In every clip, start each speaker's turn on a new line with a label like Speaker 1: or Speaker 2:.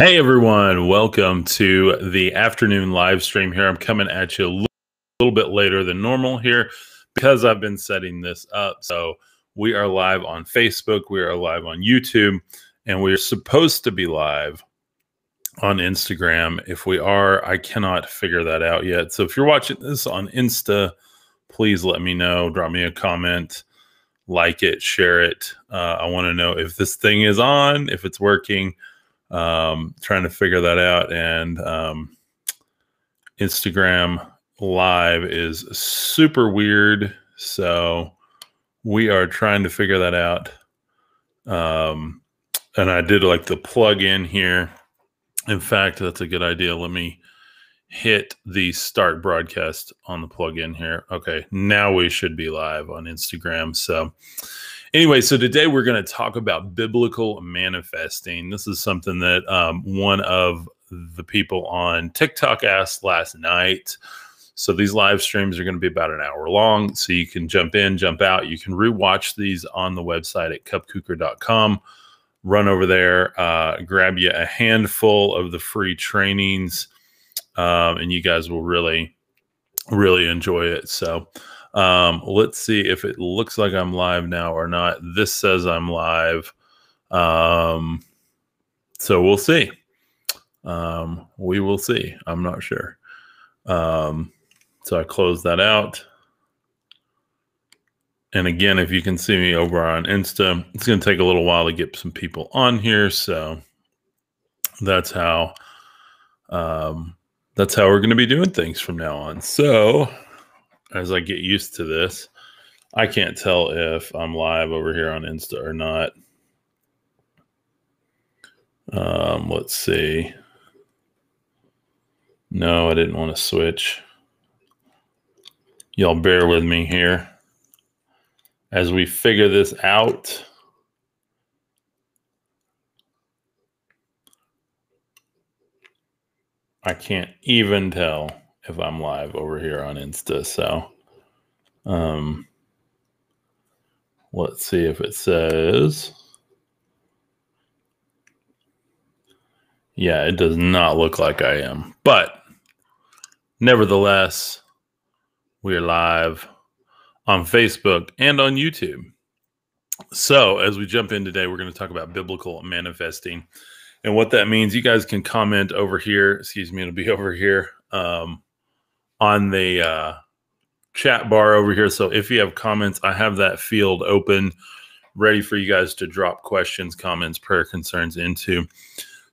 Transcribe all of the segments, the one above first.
Speaker 1: Hey everyone, welcome to the afternoon live stream here. I'm coming at you a little, bit later than normal here because I've been setting this up. So we are live on Facebook, we are live on YouTube, and we are supposed to be live on Instagram. If we are, I cannot figure that out yet. So if you're watching this on Insta, please let me know. Drop me a comment, like it, share it. Uh, I want to know if this thing is on, if it's working um, trying to figure that out. And um, Instagram Live is super weird. So we are trying to figure that out. Um, and I did like the plug in here. In fact, that's a good idea. Let me hit the start broadcast on the plug-in here. Okay, now we should be live on Instagram. So Anyway, so today we're going to talk about biblical manifesting. This is something that um, one of the people on TikTok asked last night. So these live streams are going to be about an hour long. So you can jump in, jump out. You can rewatch these on the website at cupcooker.com. Run over there, uh, grab you a handful of the free trainings, um, and you guys will really, really enjoy it. So, um, let's see if it looks like I'm live now or not. This says I'm live. Um, so we'll see. Um, we will see. I'm not sure. Um, so I close that out. And again, if you can see me over on Insta, it's going to take a little while to get some people on here. So that's how um, that's how we're going to be doing things from now on. So as I get used to this. I can't tell if I'm live over here on Insta or not. Um, let's see. No, I didn't want to switch. Y'all bear with me here as we figure this out. I can't even tell if I'm live over here on Insta. So, um, let's see if it says. Yeah, it does not look like I am, but nevertheless, we are live on Facebook and on YouTube. So, as we jump in today, we're going to talk about biblical manifesting. And what that means, you guys can comment over here. Excuse me, it'll be over here. Um, on the uh, chat bar over here. So if you have comments, I have that field open, ready for you guys to drop questions, comments, prayer concerns into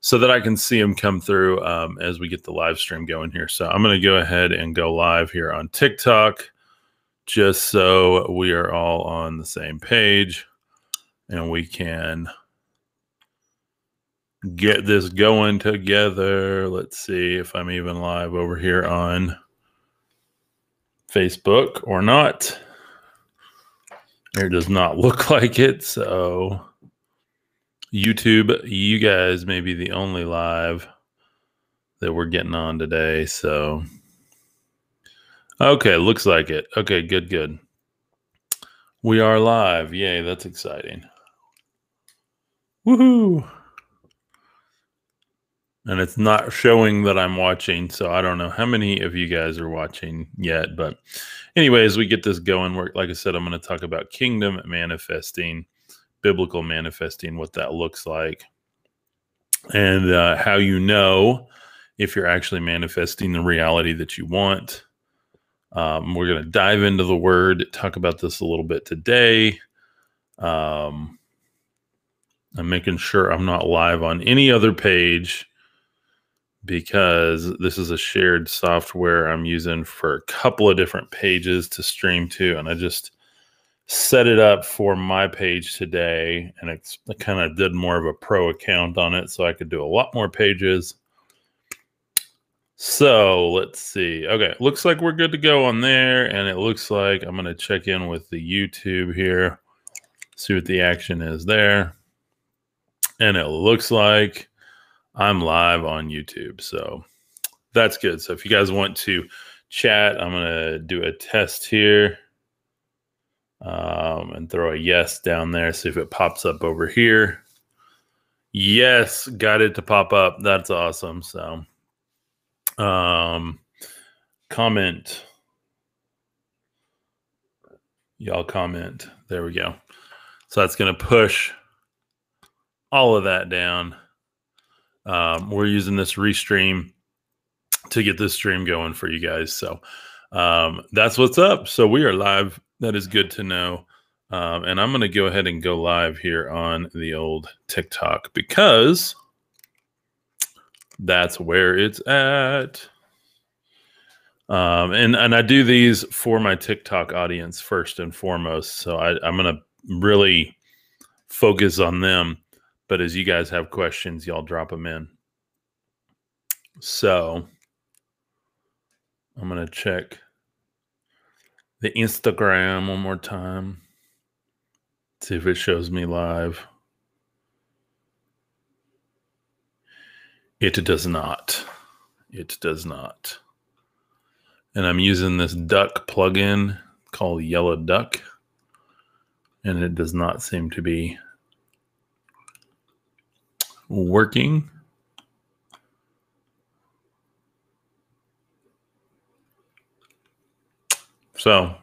Speaker 1: so that I can see them come through um, as we get the live stream going here. So I'm going to go ahead and go live here on TikTok just so we are all on the same page and we can get this going together. Let's see if I'm even live over here on Facebook or not. It does not look like it. So, YouTube, you guys may be the only live that we're getting on today. So, okay, looks like it. Okay, good, good. We are live. Yay, that's exciting. Woohoo! And it's not showing that I'm watching. So I don't know how many of you guys are watching yet. But anyway, as we get this going, we're, like I said, I'm going to talk about kingdom manifesting, biblical manifesting, what that looks like, and uh, how you know if you're actually manifesting the reality that you want. Um, we're going to dive into the word, talk about this a little bit today. Um, I'm making sure I'm not live on any other page because this is a shared software I'm using for a couple of different pages to stream to. And I just set it up for my page today. And it's kind of did more of a pro account on it so I could do a lot more pages. So let's see. Okay, looks like we're good to go on there. And it looks like I'm going to check in with the YouTube here, see what the action is there. And it looks like I'm live on YouTube. So that's good. So if you guys want to chat, I'm going to do a test here um, and throw a yes down there. See if it pops up over here. Yes, got it to pop up. That's awesome. So, um, comment. Y'all comment. There we go. So that's going to push all of that down. Um, we're using this restream to get this stream going for you guys. So um, that's what's up. So we are live. That is good to know. Um, and I'm going to go ahead and go live here on the old TikTok because that's where it's at. Um, and and I do these for my TikTok audience first and foremost. So I, I'm going to really focus on them. But as you guys have questions, y'all drop them in. So I'm going to check the Instagram one more time. See if it shows me live. It does not. It does not. And I'm using this duck plugin called Yellow Duck. And it does not seem to be working. So,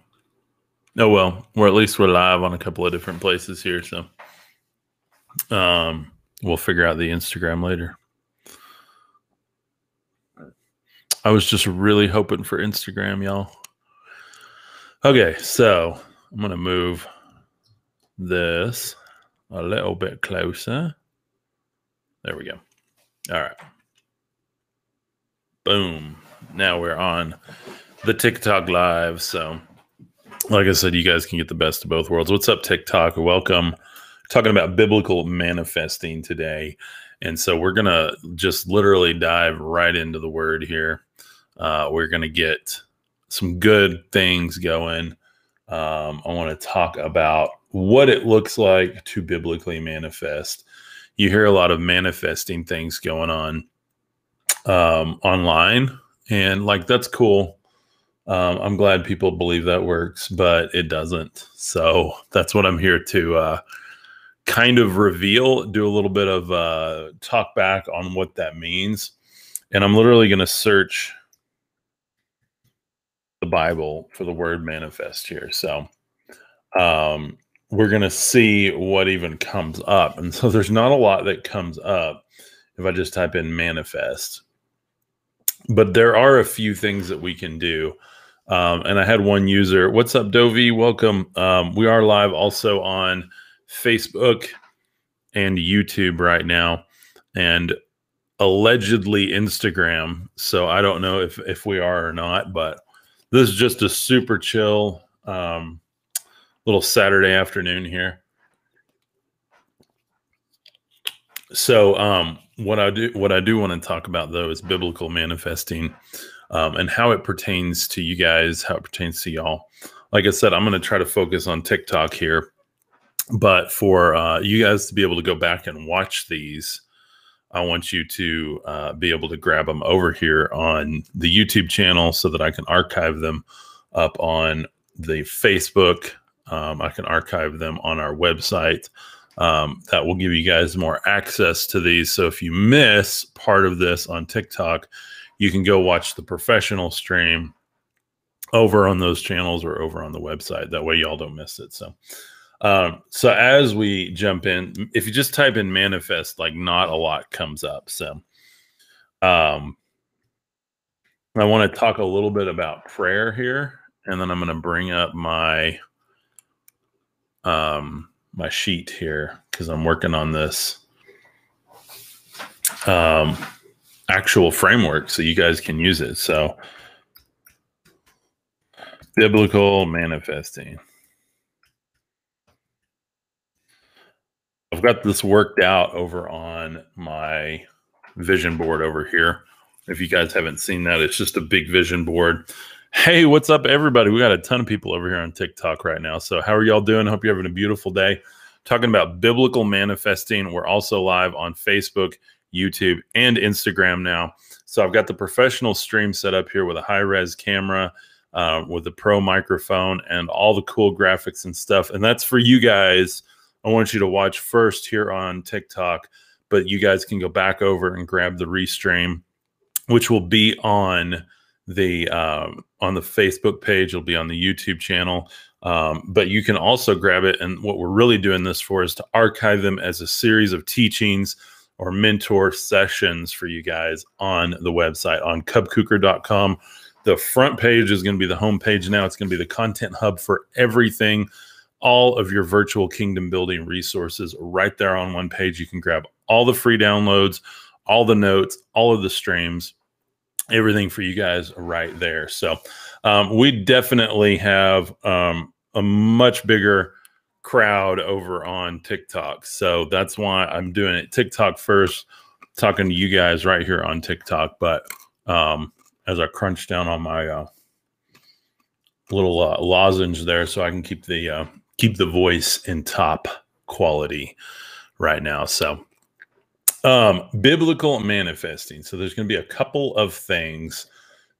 Speaker 1: oh well, we're at least we're live on a couple of different places here. So, um, we'll figure out the Instagram later. I was just really hoping for Instagram, y'all. Okay, so I'm gonna move this a little bit closer. There we go. All right. Boom. Now we're on the TikTok live. So, like I said, you guys can get the best of both worlds. What's up, TikTok? Welcome. Talking about biblical manifesting today. And so we're going to just literally dive right into the word here. Uh, we're going to get some good things going. Um, I want to talk about what it looks like to biblically manifest. You hear a lot of manifesting things going on um, online, and like that's cool. Um, I'm glad people believe that works, but it doesn't. So that's what I'm here to uh, kind of reveal, do a little bit of uh, talk back on what that means. And I'm literally going to search the Bible for the word manifest here. So um, we're going to see what even comes up. And so there's not a lot that comes up if I just type in manifest. But there are a few things that we can do um, and I had one user. What's up, Dovey? Welcome. Um, we are live also on Facebook and YouTube right now, and allegedly Instagram. So I don't know if if we are or not, but this is just a super chill um, little Saturday afternoon here. So um, what I do what I do want to talk about though is biblical manifesting um, and how it pertains to you guys, how it pertains to y'all. Like I said, I'm going to try to focus on TikTok here, but for uh, you guys to be able to go back and watch these, I want you to uh, be able to grab them over here on the YouTube channel so that I can archive them up on the Facebook. Um, I can archive them on our website. Um, that will give you guys more access to these. So if you miss part of this on TikTok, you can go watch the professional stream over on those channels or over on the website. That way, y'all don't miss it. So, um, so as we jump in, if you just type in manifest, like not a lot comes up. So, um, I want to talk a little bit about prayer here, and then I'm going to bring up my um my sheet here because I'm working on this. Um, actual framework so you guys can use it. So, biblical manifesting. I've got this worked out over on my vision board over here. If you guys haven't seen that, it's just a big vision board. Hey, what's up, everybody? We got a ton of people over here on TikTok right now. So, how are y'all doing? Hope you're having a beautiful day. Talking about biblical manifesting. We're also live on Facebook YouTube, and Instagram now. So I've got the professional stream set up here with a high res camera, uh, with a pro microphone, and all the cool graphics and stuff. And that's for you guys. I want you to watch first here on TikTok. but you guys can go back over and grab the restream, which will be on the um, on the Facebook page. It'll be on the YouTube channel. Um, but you can also grab it. And what we're really doing this for is to archive them as a series of teachings or mentor sessions for you guys on the website on cubkuker.com. The front page is going to be the home page now. It's going to be the content hub for everything, all of your virtual kingdom building resources right there on one page. You can grab all the free downloads, all the notes, all of the streams, everything for you guys right there. So um, we definitely have um, a much bigger crowd over on TikTok. So that's why I'm doing it TikTok first, talking to you guys right here on TikTok. But um, as I crunch down on my uh, little uh, lozenge there, so I can keep the uh, keep the voice in top quality right now. So um, biblical manifesting. So there's going to be a couple of things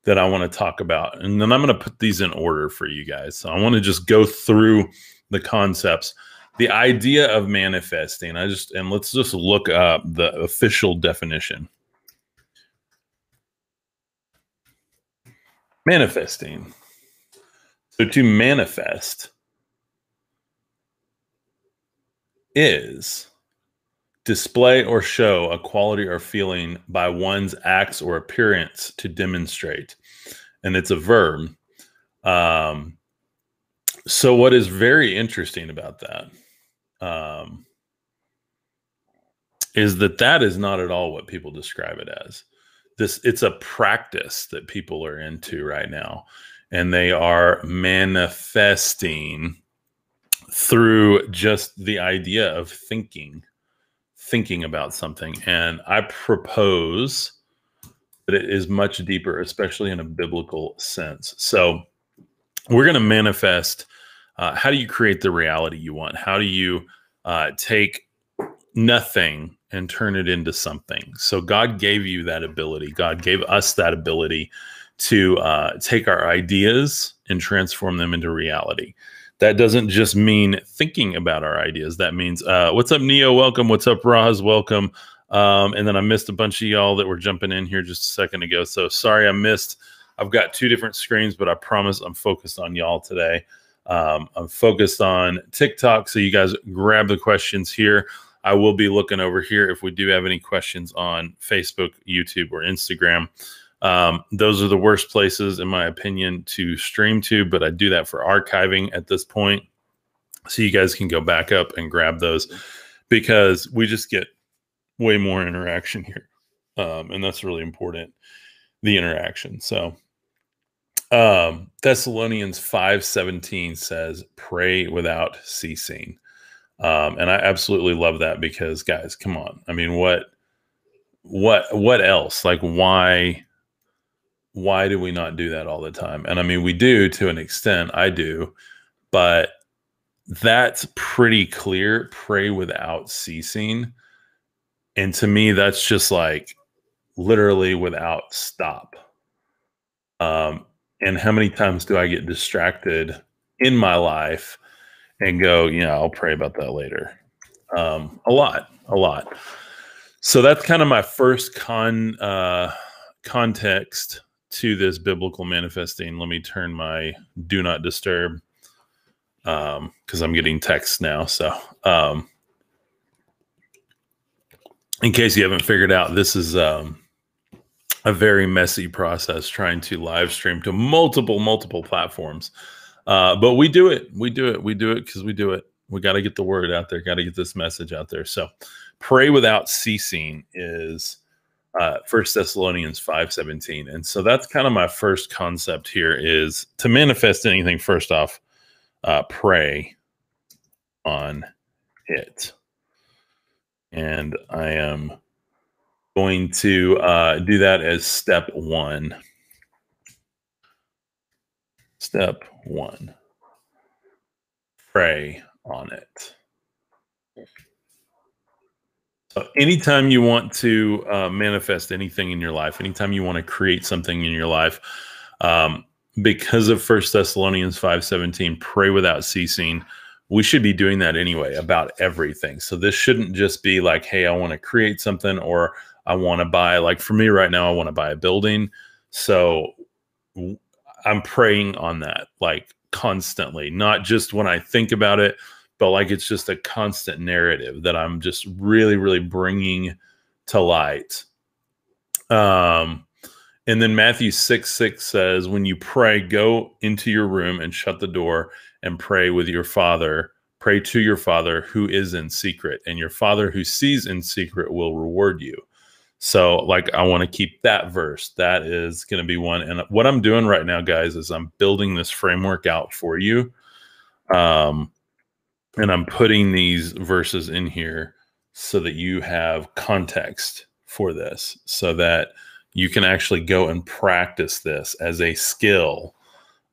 Speaker 1: that I want to talk about. And then I'm going to put these in order for you guys. So I want to just go through the concepts. The idea of manifesting, I just, and let's just look up the official definition. Manifesting. So to manifest is display or show a quality or feeling by one's acts or appearance to demonstrate. And it's a verb. Um, so, what is very interesting about that um, is that that is not at all what people describe it as. This it's a practice that people are into right now, and they are manifesting through just the idea of thinking thinking about something. And I propose that it is much deeper, especially in a biblical sense. So we're going to manifest. Uh, how do you create the reality you want? How do you uh, take nothing and turn it into something? So God gave you that ability. God gave us that ability to uh, take our ideas and transform them into reality that doesn't just mean thinking about our ideas. That means, uh, what's up, Neo? Welcome. What's up, Roz? Welcome. Um, and then I missed a bunch of y'all that were jumping in here just a second ago. So sorry I missed. I've got two different screens, but I promise I'm focused on y'all today. Um, I'm focused on TikTok. So you guys grab the questions here. I will be looking over here if we do have any questions on Facebook, YouTube, or Instagram. Um, those are the worst places, in my opinion, to stream to, but I do that for archiving at this point. So you guys can go back up and grab those because we just get way more interaction here. Um, and that's really important the interaction. So, um, Thessalonians 5:17 says, "Pray without ceasing." Um, and I absolutely love that because, guys, come on. I mean, what, what, what else? Like, why? Why do we not do that all the time? And I mean, we do to an extent. I do, but that's pretty clear. Pray without ceasing. And to me, that's just like literally without stop. Um, and how many times do I get distracted in my life and go, you know, I'll pray about that later? Um, a lot, a lot. So that's kind of my first con uh, context to this biblical manifesting, let me turn my do not disturb um because I'm getting texts now. So um in case you haven't figured out, this is um a very messy process trying to live stream to multiple, multiple platforms. Uh, but we do it. We do it. We do it because we do it. We got to get the word out there, got to get this message out there. So pray without ceasing is uh, First Thessalonians five seventeen, and so that's kind of my first concept here is to manifest anything. First off, uh, pray on it, and I am going to uh, do that as step one. Step one: pray on it. Uh, anytime you want to uh, manifest anything in your life, anytime you want to create something in your life, um, because of First Thessalonians five seventeen, pray without ceasing. we should be doing that anyway about everything. So this shouldn't just be like, hey, I want to create something or I want to buy, like for me right now, I want to buy a building. So I'm praying on that like constantly, not just when I think about it, but like it's just a constant narrative that I'm just really, really bringing to light. Um, and then Matthew 6 6 says, When you pray, go into your room and shut the door and pray with your father. Pray to your father who is in secret, and your father who sees in secret will reward you. So, like, I want to keep that verse. That is going to be one. And what I'm doing right now, guys, is I'm building this framework out for you. Um, and I'm putting these verses in here so that you have context for this, so that you can actually go and practice this as a skill.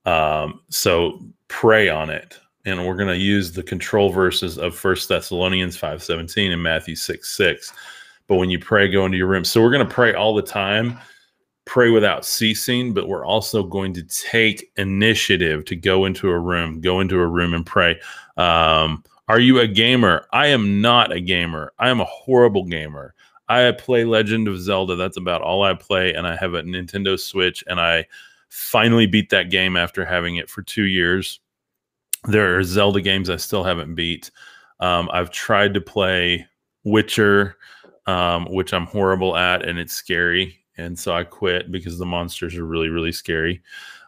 Speaker 1: Um, so pray on it. And we're going to use the control verses of First Thessalonians 5 17 and Matthew 6 6 but when you pray, go into your room. So we're going to pray all the time, pray without ceasing, but we're also going to take initiative to go into a room, go into a room and pray. Um, are you a gamer? I am not a gamer. I am a horrible gamer. I play Legend of Zelda. That's about all I play. And I have a Nintendo Switch, and I finally beat that game after having it for two years. There are Zelda games I still haven't beat. Um, I've tried to play Witcher um, which I'm horrible at, and it's scary. And so I quit because the monsters are really, really scary.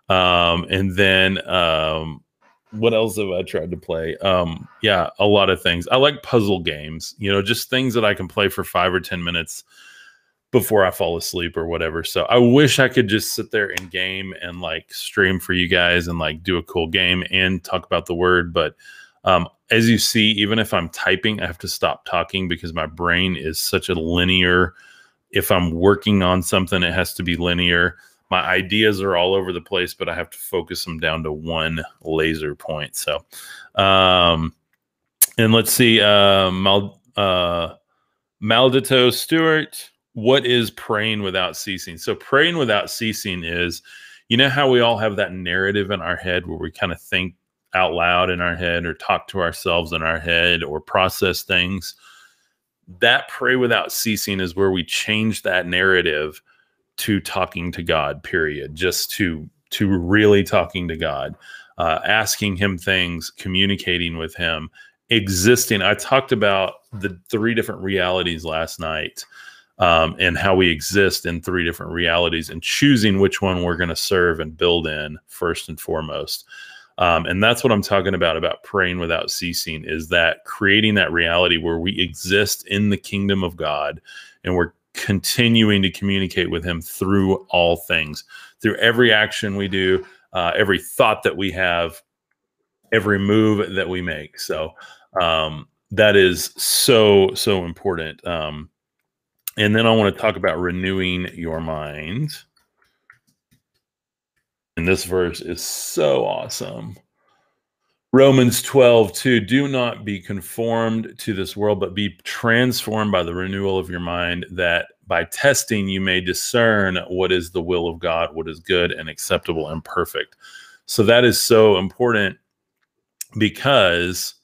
Speaker 1: Um, and then um, what else have I tried to play? Um, yeah, a lot of things. I like puzzle games, you know, just things that I can play for five or 10 minutes before I fall asleep or whatever. So I wish I could just sit there and game and like stream for you guys and like do a cool game and talk about the word. But um, as you see, even if I'm typing, I have to stop talking because my brain is such a linear. If I'm working on something, it has to be linear. My ideas are all over the place, but I have to focus them down to one laser point. So, um, and let's see, uh, Mal, uh, Maldito Stewart, what is praying without ceasing? So, praying without ceasing is, you know, how we all have that narrative in our head where we kind of think out loud in our head or talk to ourselves in our head or process things. That pray without ceasing is where we change that narrative to talking to God, period. Just to to really talking to God, uh, asking him things, communicating with him, existing. I talked about the three different realities last night. Um, and how we exist in three different realities and choosing which one we're going to serve and build in first and foremost. Um, and that's what I'm talking about about praying without ceasing is that creating that reality where we exist in the kingdom of God and we're continuing to communicate with him through all things, through every action we do, uh, every thought that we have, every move that we make. So um, that is so, so important. Um, and then I want to talk about renewing your mind. And this verse is so awesome. Romans 12, 2. Do not be conformed to this world, but be transformed by the renewal of your mind, that by testing you may discern what is the will of God, what is good and acceptable and perfect. So that is so important because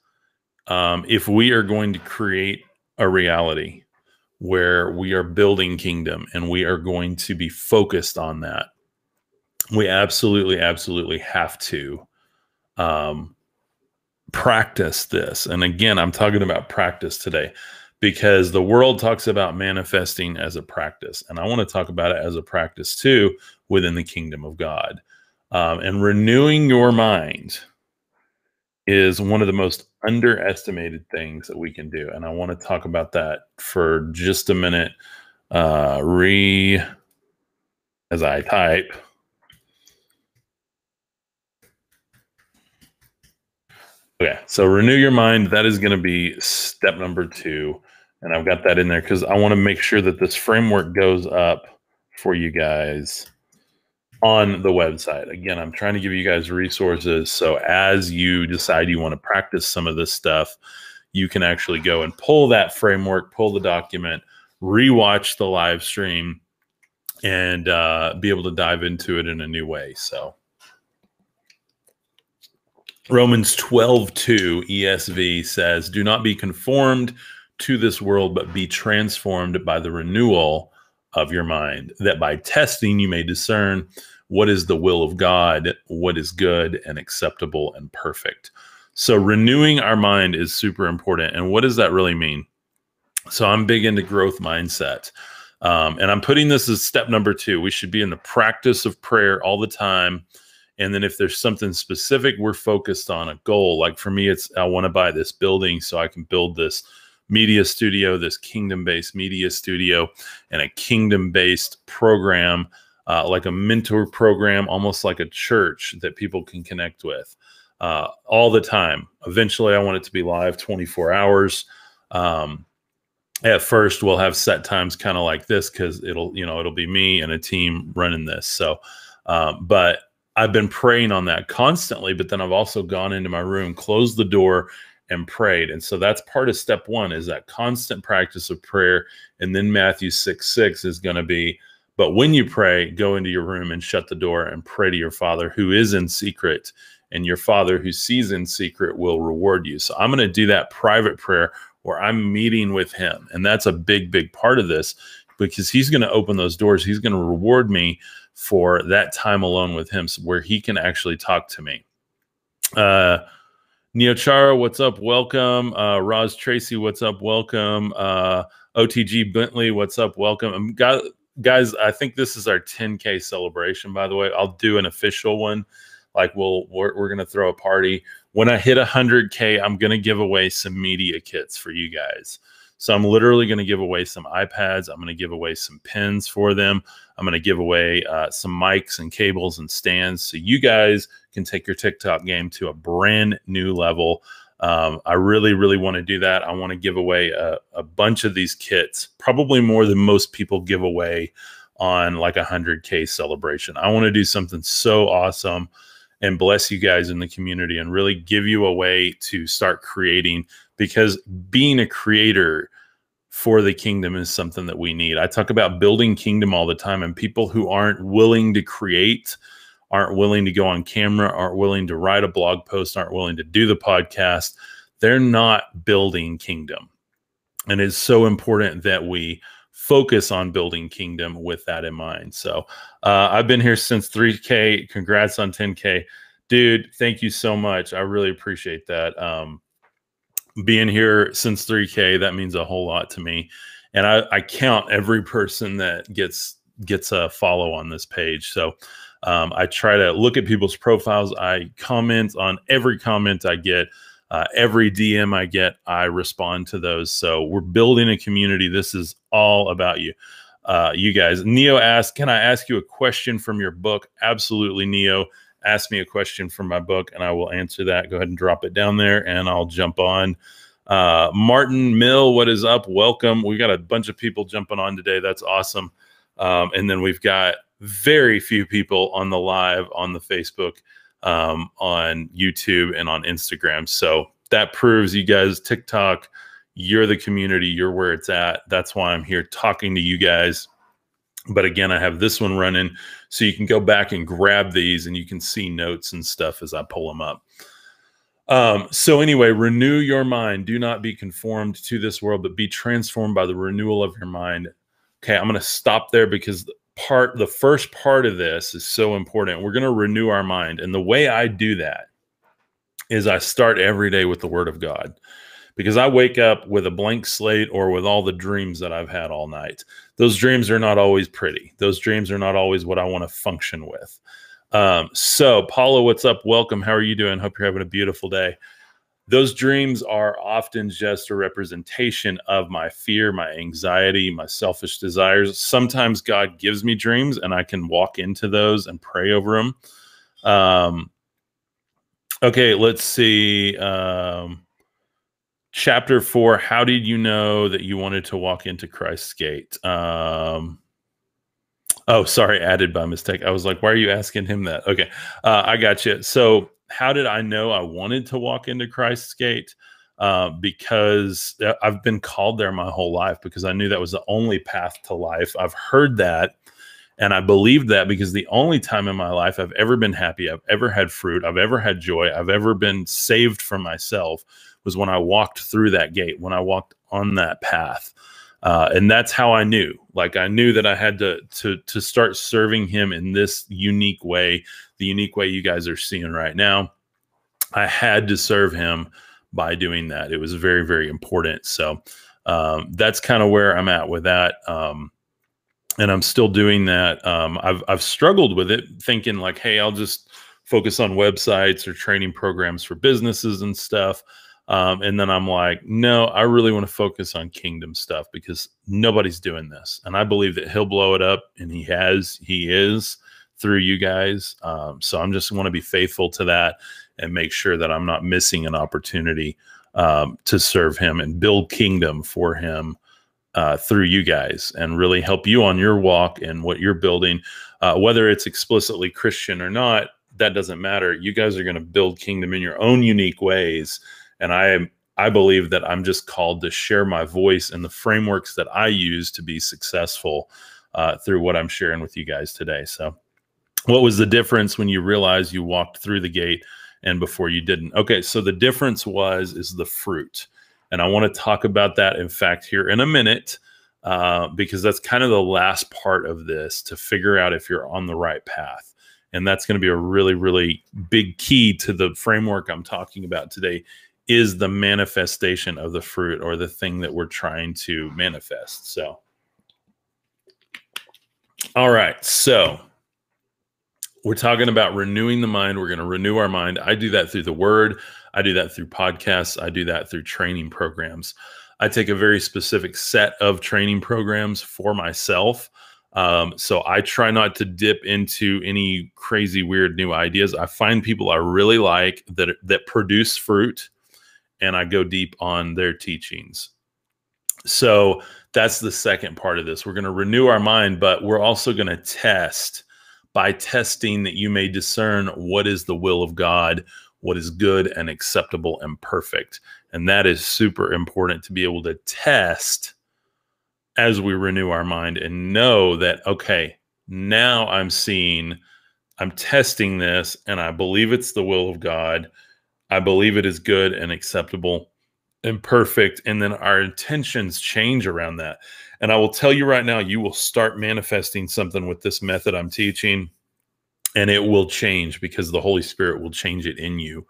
Speaker 1: um, if we are going to create a reality where we are building kingdom and we are going to be focused on that, we absolutely, absolutely have to um, practice this. And again, I'm talking about practice today because the world talks about manifesting as a practice. And I want to talk about it as a practice too within the kingdom of God. Um, and renewing your mind is one of the most underestimated things that we can do. And I want to talk about that for just a minute. Uh, re as I type. Okay, so renew your mind. That is going to be step number two. And I've got that in there because I want to make sure that this framework goes up for you guys on the website. Again, I'm trying to give you guys resources. So as you decide you want to practice some of this stuff, you can actually go and pull that framework, pull the document, rewatch the live stream, and uh, be able to dive into it in a new way. So Romans 12, 2 ESV says, Do not be conformed to this world, but be transformed by the renewal of your mind, that by testing you may discern what is the will of God, what is good and acceptable and perfect. So, renewing our mind is super important. And what does that really mean? So, I'm big into growth mindset. Um, and I'm putting this as step number two. We should be in the practice of prayer all the time. And then if there's something specific we're focused on, a goal, like for me, it's I want to buy this building so I can build this media studio, this kingdom based media studio, and a kingdom based program, uh, like a mentor program, almost like a church that people can connect with uh, all the time. Eventually, I want it to be live 24 hours. Um, at first we'll have set times kind of like this because it'll you know it'll be me and a team running this so um, but i've been praying on that constantly but then i've also gone into my room closed the door and prayed and so that's part of step one is that constant practice of prayer and then matthew 6 6 is going to be but when you pray go into your room and shut the door and pray to your father who is in secret and your father who sees in secret will reward you so i'm going to do that private prayer where I'm meeting with him. And that's a big, big part of this because he's going to open those doors. He's going to reward me for that time alone with him where he can actually talk to me. Uh, Neochara, what's up? Welcome. Uh, Roz Tracy, what's up? Welcome. Uh, OTG Bentley, what's up? Welcome. Um, guys, I think this is our 10K celebration, by the way. I'll do an official one. Like we'll, we're, we're going to throw a party when I hit 100K, I'm going to give away some media kits for you guys. So I'm literally going to give away some iPads. I'm going to give away some pins for them. I'm going to give away uh, some mics and cables and stands so you guys can take your TikTok game to a brand new level. Um, I really, really want to do that. I want to give away a, a, bunch of these kits, probably more than most people give away on like a 100K celebration. I want to do something so awesome and bless you guys in the community and really give you a way to start creating because being a creator for the kingdom is something that we need. I talk about building kingdom all the time and people who aren't willing to create aren't willing to go on camera, aren't willing to write a blog post, aren't willing to do the podcast, they're not building kingdom. And it's so important that we focus on building kingdom with that in mind. So uh, I've been here since 3K. Congrats on 10K. Dude, thank you so much. I really appreciate that. Um, being here since 3K, that means a whole lot to me. And I, I count every person that gets gets a follow on this page. So um, I try to look at people's profiles. I comment on every comment I get. Uh, every DM I get, I respond to those. So we're building a community. This is all about you. Uh, you guys. Neo asked, Can I ask you a question from your book? Absolutely, Neo. Ask me a question from my book and I will answer that. Go ahead and drop it down there and I'll jump on. Uh, Martin Mill, what is up? Welcome. We got a bunch of people jumping on today. That's awesome. Um, and then we've got very few people on the live on the Facebook um, on YouTube and on Instagram. So that proves you guys, TikTok, you're the community, you're where it's at. That's why I'm here talking to you guys. But again, I have this one running so you can go back and grab these and you can see notes and stuff as I pull them up. Um, so anyway, renew your mind. Do not be conformed to this world, but be transformed by the renewal of your mind. Okay, I'm going to stop there because part the first part of this is so important we're going to renew our mind and the way i do that is i start every day with the word of god because i wake up with a blank slate or with all the dreams that i've had all night those dreams are not always pretty those dreams are not always what i want to function with um, so paula what's up welcome how are you doing hope you're having a beautiful day those dreams are often just a representation of my fear, my anxiety, my selfish desires. Sometimes God gives me dreams and I can walk into those and pray over them. Um, okay, let's see. Um, chapter four How did you know that you wanted to walk into Christ's gate? Um, oh, sorry, added by mistake. I was like, why are you asking him that? Okay, uh, I got you. So, how did I know I wanted to walk into Christ's gate? Uh, because I've been called there my whole life because I knew that was the only path to life. I've heard that. And I believed that because the only time in my life I've ever been happy, I've ever had fruit, I've ever had joy, I've ever been saved from myself was when I walked through that gate, when I walked on that path. Uh, and that's how I knew. Like I knew that I had to to to start serving him in this unique way, the unique way you guys are seeing right now. I had to serve him by doing that. It was very very important. So um, that's kind of where I'm at with that. Um, and I'm still doing that. Um, I've I've struggled with it, thinking like, hey, I'll just focus on websites or training programs for businesses and stuff. Um, and then I'm like, no, I really want to focus on kingdom stuff because nobody's doing this. And I believe that he'll blow it up and he has, he is through you guys. Um, so I'm just want to be faithful to that and make sure that I'm not missing an opportunity um, to serve him and build kingdom for him uh, through you guys and really help you on your walk and what you're building, uh, whether it's explicitly Christian or not. That doesn't matter. You guys are going to build kingdom in your own unique ways and I I believe that I'm just called to share my voice and the frameworks that I use to be successful uh, through what I'm sharing with you guys today. So, what was the difference when you realized you walked through the gate and before you didn't? Okay, so the difference was is the fruit, and I want to talk about that. In fact, here in a minute. Uh, because that's kind of the last part of this to figure out if you're on the right path. And that's going to be a really, really big key to the framework I'm talking about today is the manifestation of the fruit or the thing that we're trying to manifest. So, all right. So, we're talking about renewing the mind. We're going to renew our mind. I do that through the word, I do that through podcasts, I do that through training programs. I take a very specific set of training programs for myself. Um, so I try not to dip into any crazy, weird new ideas. I find people I really like that that produce fruit and I go deep on their teachings. So that's the second part of this. We're going to renew our mind, but we're also going to test by testing that you may discern what is the will of God, what is good and acceptable and perfect. And that is super important to be able to test as we renew our mind and know that, okay, now I'm seeing, I'm testing this, and I believe it's the will of God I believe it is good and acceptable and perfect. And then our intentions change around that. And I will tell you right now, you will start manifesting something with this method I'm teaching, and it will change because the Holy Spirit will change it in you.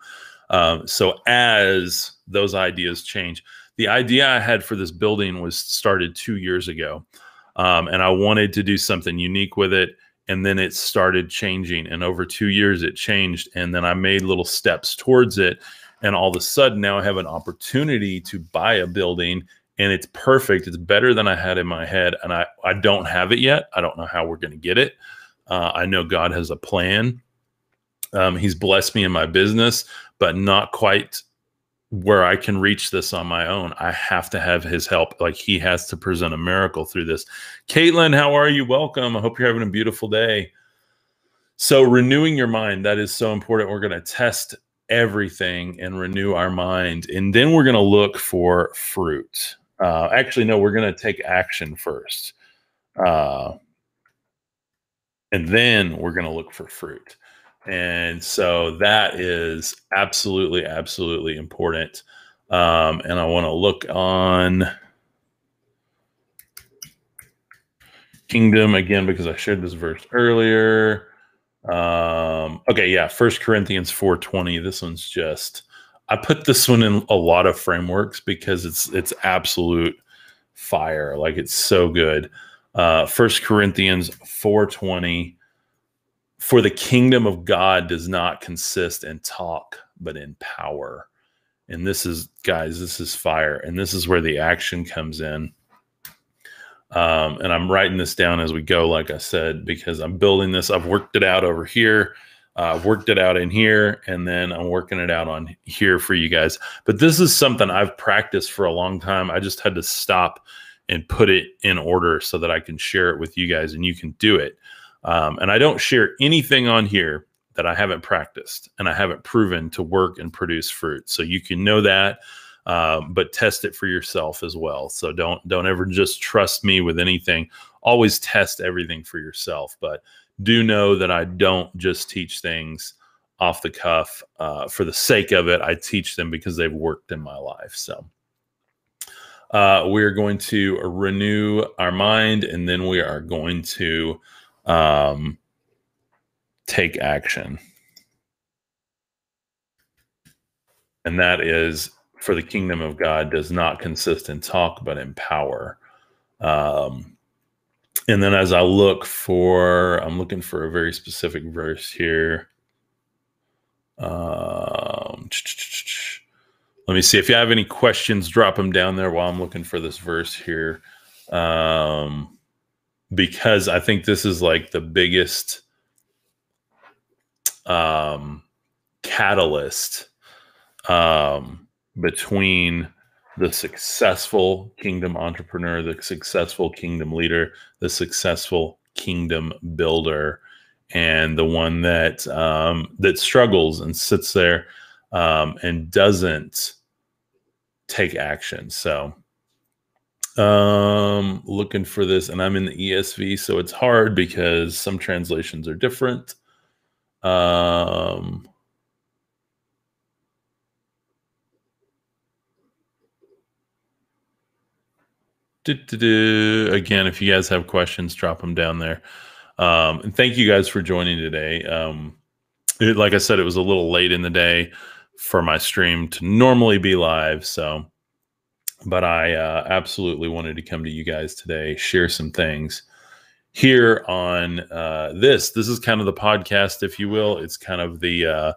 Speaker 1: Um, so as those ideas change, the idea I had for this building was started two years ago. Um, and I wanted to do something unique with it and then it started changing and over two years it changed and then i made little steps towards it and all of a sudden now i have an opportunity to buy a building and it's perfect it's better than i had in my head and i, I don't have it yet i don't know how we're going to get it uh, i know god has a plan um, he's blessed me in my business but not quite where I can reach this on my own. I have to have his help. Like he has to present a miracle through this. Caitlin, how are you? Welcome. I hope you're having a beautiful day. So, renewing your mind, that is so important. We're going to test everything and renew our mind. And then we're going to look for fruit. Uh, actually, no, we're going to take action first. Uh, and then we're going to look for fruit. And so that is absolutely, absolutely important. Um, and I want to look on kingdom again because I shared this verse earlier. Um, okay, yeah, First Corinthians 4:20. This one's just I put this one in a lot of frameworks because it's it's absolute fire. Like it's so good. Uh First Corinthians 4:20 for the kingdom of God does not consist in talk, but in power. And this is, guys, this is fire. And this is where the action comes in. Um, and I'm writing this down as we go, like I said, because I'm building this. I've worked it out over here. Uh, I've worked it out in here, and then I'm working it out on here for you guys. But this is something I've practiced for a long time. I just had to stop and put it in order so that I can share it with you guys and you can do it. Um, and I don't share anything on here that I haven't practiced and I haven't proven to work and produce fruit. So you can know that. uh, but test it for yourself as well. So don't don't ever just trust me with anything. Always test everything for yourself. But do know that I don't just teach things off the cuff uh, for the sake of it. I teach them because they've worked in my life. So uh, we're going to renew our mind, and then we are going to um, take action. And that is for the kingdom of God does not consist in talk, but in power. Um, and then as I look for, I'm looking for a very specific verse here. Um, let me see if you have any questions, drop them down there while I'm looking for this verse here. Um, because I think this is like the biggest um, catalyst um, between the successful kingdom entrepreneur, the successful kingdom leader, the successful kingdom builder, and the one that um, that struggles and sits there um, and doesn't take action. So, um, looking for this, and I'm in the ESV, so it's hard because some translations are different. Um, Again, if you guys have questions, drop them down there. Um, and thank you guys for joining today. Um, it, like I said, it was a little late in the day for my stream to normally be live. So, but I uh, absolutely wanted to come to you guys today, share some things here on uh, this. This is kind of the podcast, if you will. It's kind of the uh,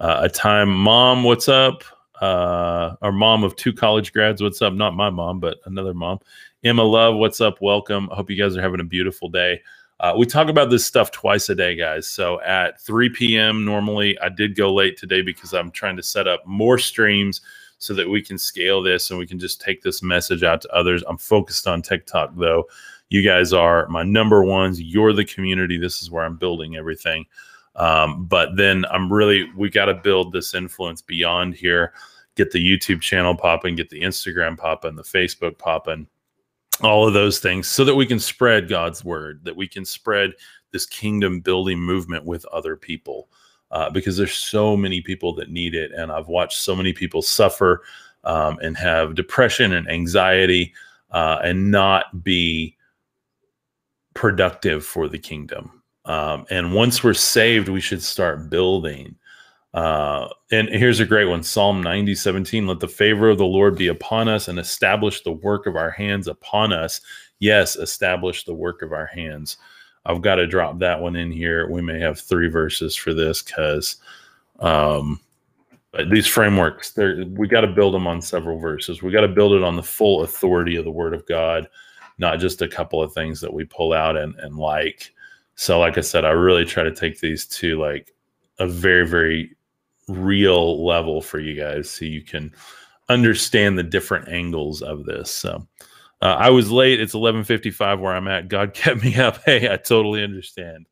Speaker 1: uh a time. Mom, what's up? Uh, our mom of two college grads, what's up? Not my mom, but another mom. Emma Love, what's up? Welcome. I hope you guys are having a beautiful day. Uh, we talk about this stuff twice a day, guys. So at 3 p.m. normally, I did go late today because I'm trying to set up more streams so that we can scale this and we can just take this message out to others. I'm focused on TikTok though. You guys are my number ones. You're the community. This is where I'm building everything. Um, but then I'm really, we got to build this influence beyond here, get the YouTube channel popping, get the Instagram popping, the Facebook popping all of those things so that we can spread God's word, that we can spread this kingdom building movement with other people. Uh, because there's so many people that need it. And I've watched so many people suffer um, and have depression and anxiety uh, and not be productive for the kingdom. Um, and once we're saved, we should start building. Uh, and here's a great one Psalm 90, 17. Let the favor of the Lord be upon us and establish the work of our hands upon us. Yes, establish the work of our hands. I've got to drop that one in here. We may have three verses for this because um, these frameworks, we got to build them on several verses. We got to build it on the full authority of the Word of God, not just a couple of things that we pull out and, and like. So, like I said, I really try to take these to like a very, very real level for you guys so you can understand the different angles of this. So uh, I was late. It's 11:55 where I'm at. God kept me up. Hey, I totally understand.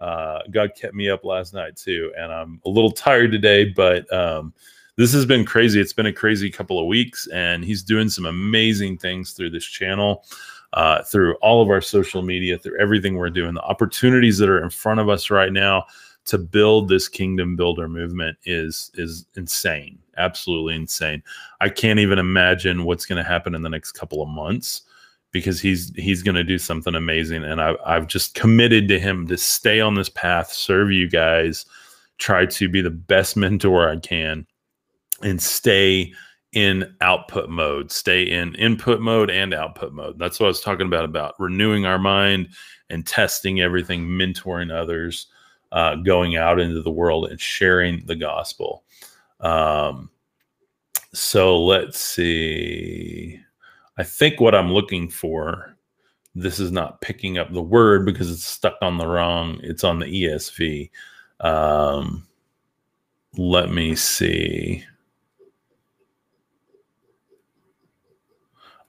Speaker 1: Uh, God kept me up last night too, and I'm a little tired today, but um, this has been crazy. It's been a crazy couple of weeks, and He's doing some amazing things through this channel. Uh, through all of our social media, through everything we're doing, the opportunities that are in front of us right now to build this kingdom builder movement is is insane absolutely insane. I can't even imagine what's going to happen in the next couple of months because he's he's going to do something amazing. And I, i've just committed to him to stay on this path serve you guys try to be the best mentor i can and stay in output mode stay in input mode and output mode. That's what i was talking about about renewing our mind and testing everything mentoring others uh, going out into the world and sharing the gospel. Um, so let's see. I think what I'm looking for, this is not picking up the word because it's stuck on the wrong, it's on the ESV. Um, let me see.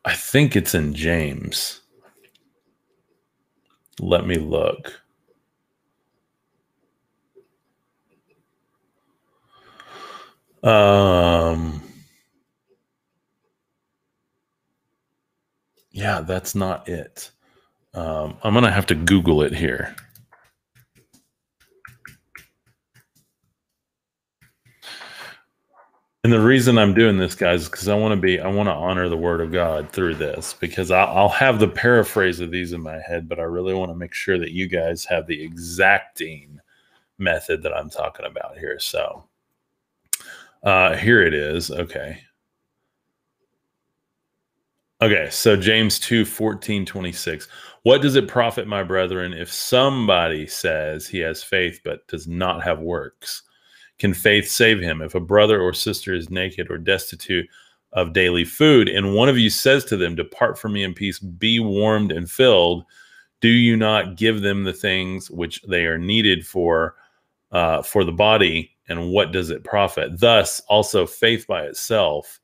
Speaker 1: I think it's in James. Let me look. Um, yeah, that's not it. Um, I'm gonna have to Google it here. And the reason I'm doing this, guys, is because I want to be, I want to honor the word of God through this because I'll, I'll, have the paraphrase of these in my head, but I really want to make sure that you guys have the exacting method that I'm talking about here. So uh, here it is. Okay. Okay. So James 2 14, 26. What does it profit, my brethren, if somebody says he has faith but does not have works? Can faith save him? If a brother or sister is naked or destitute of daily food, and one of you says to them, Depart from me in peace, be warmed and filled, do you not give them the things which they are needed for uh, for the body? And what does it profit? Thus, also faith by itself,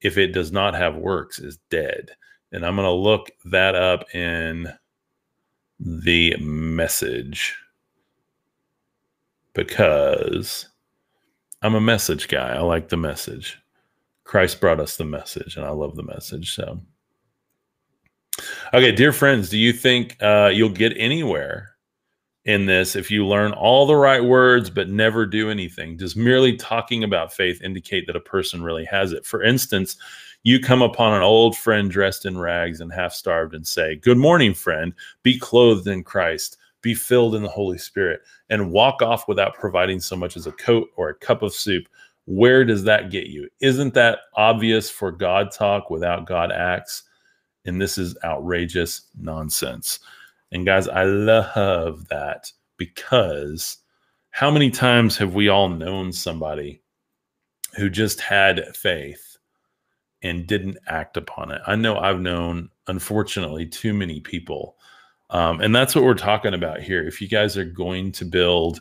Speaker 1: if it does not have works, is dead. And I'm going to look that up in the message because I'm a message guy. I like the message. Christ brought us the message, and I love the message. So, okay, dear friends, do you think uh, you'll get anywhere in this if you learn all the right words but never do anything? Does merely talking about faith indicate that a person really has it? For instance, you come upon an old friend dressed in rags and half starved and say, Good morning, friend. Be clothed in Christ be filled in the Holy Spirit, and walk off without providing so much as a coat or a cup of soup, where does that get you? Isn't that obvious for God talk without God acts? And this is outrageous nonsense. And guys, I love that because how many times have we all known somebody who just had faith and didn't act upon it? I know I've known, unfortunately, too many people um, and that's what we're talking about here. If you guys are going to build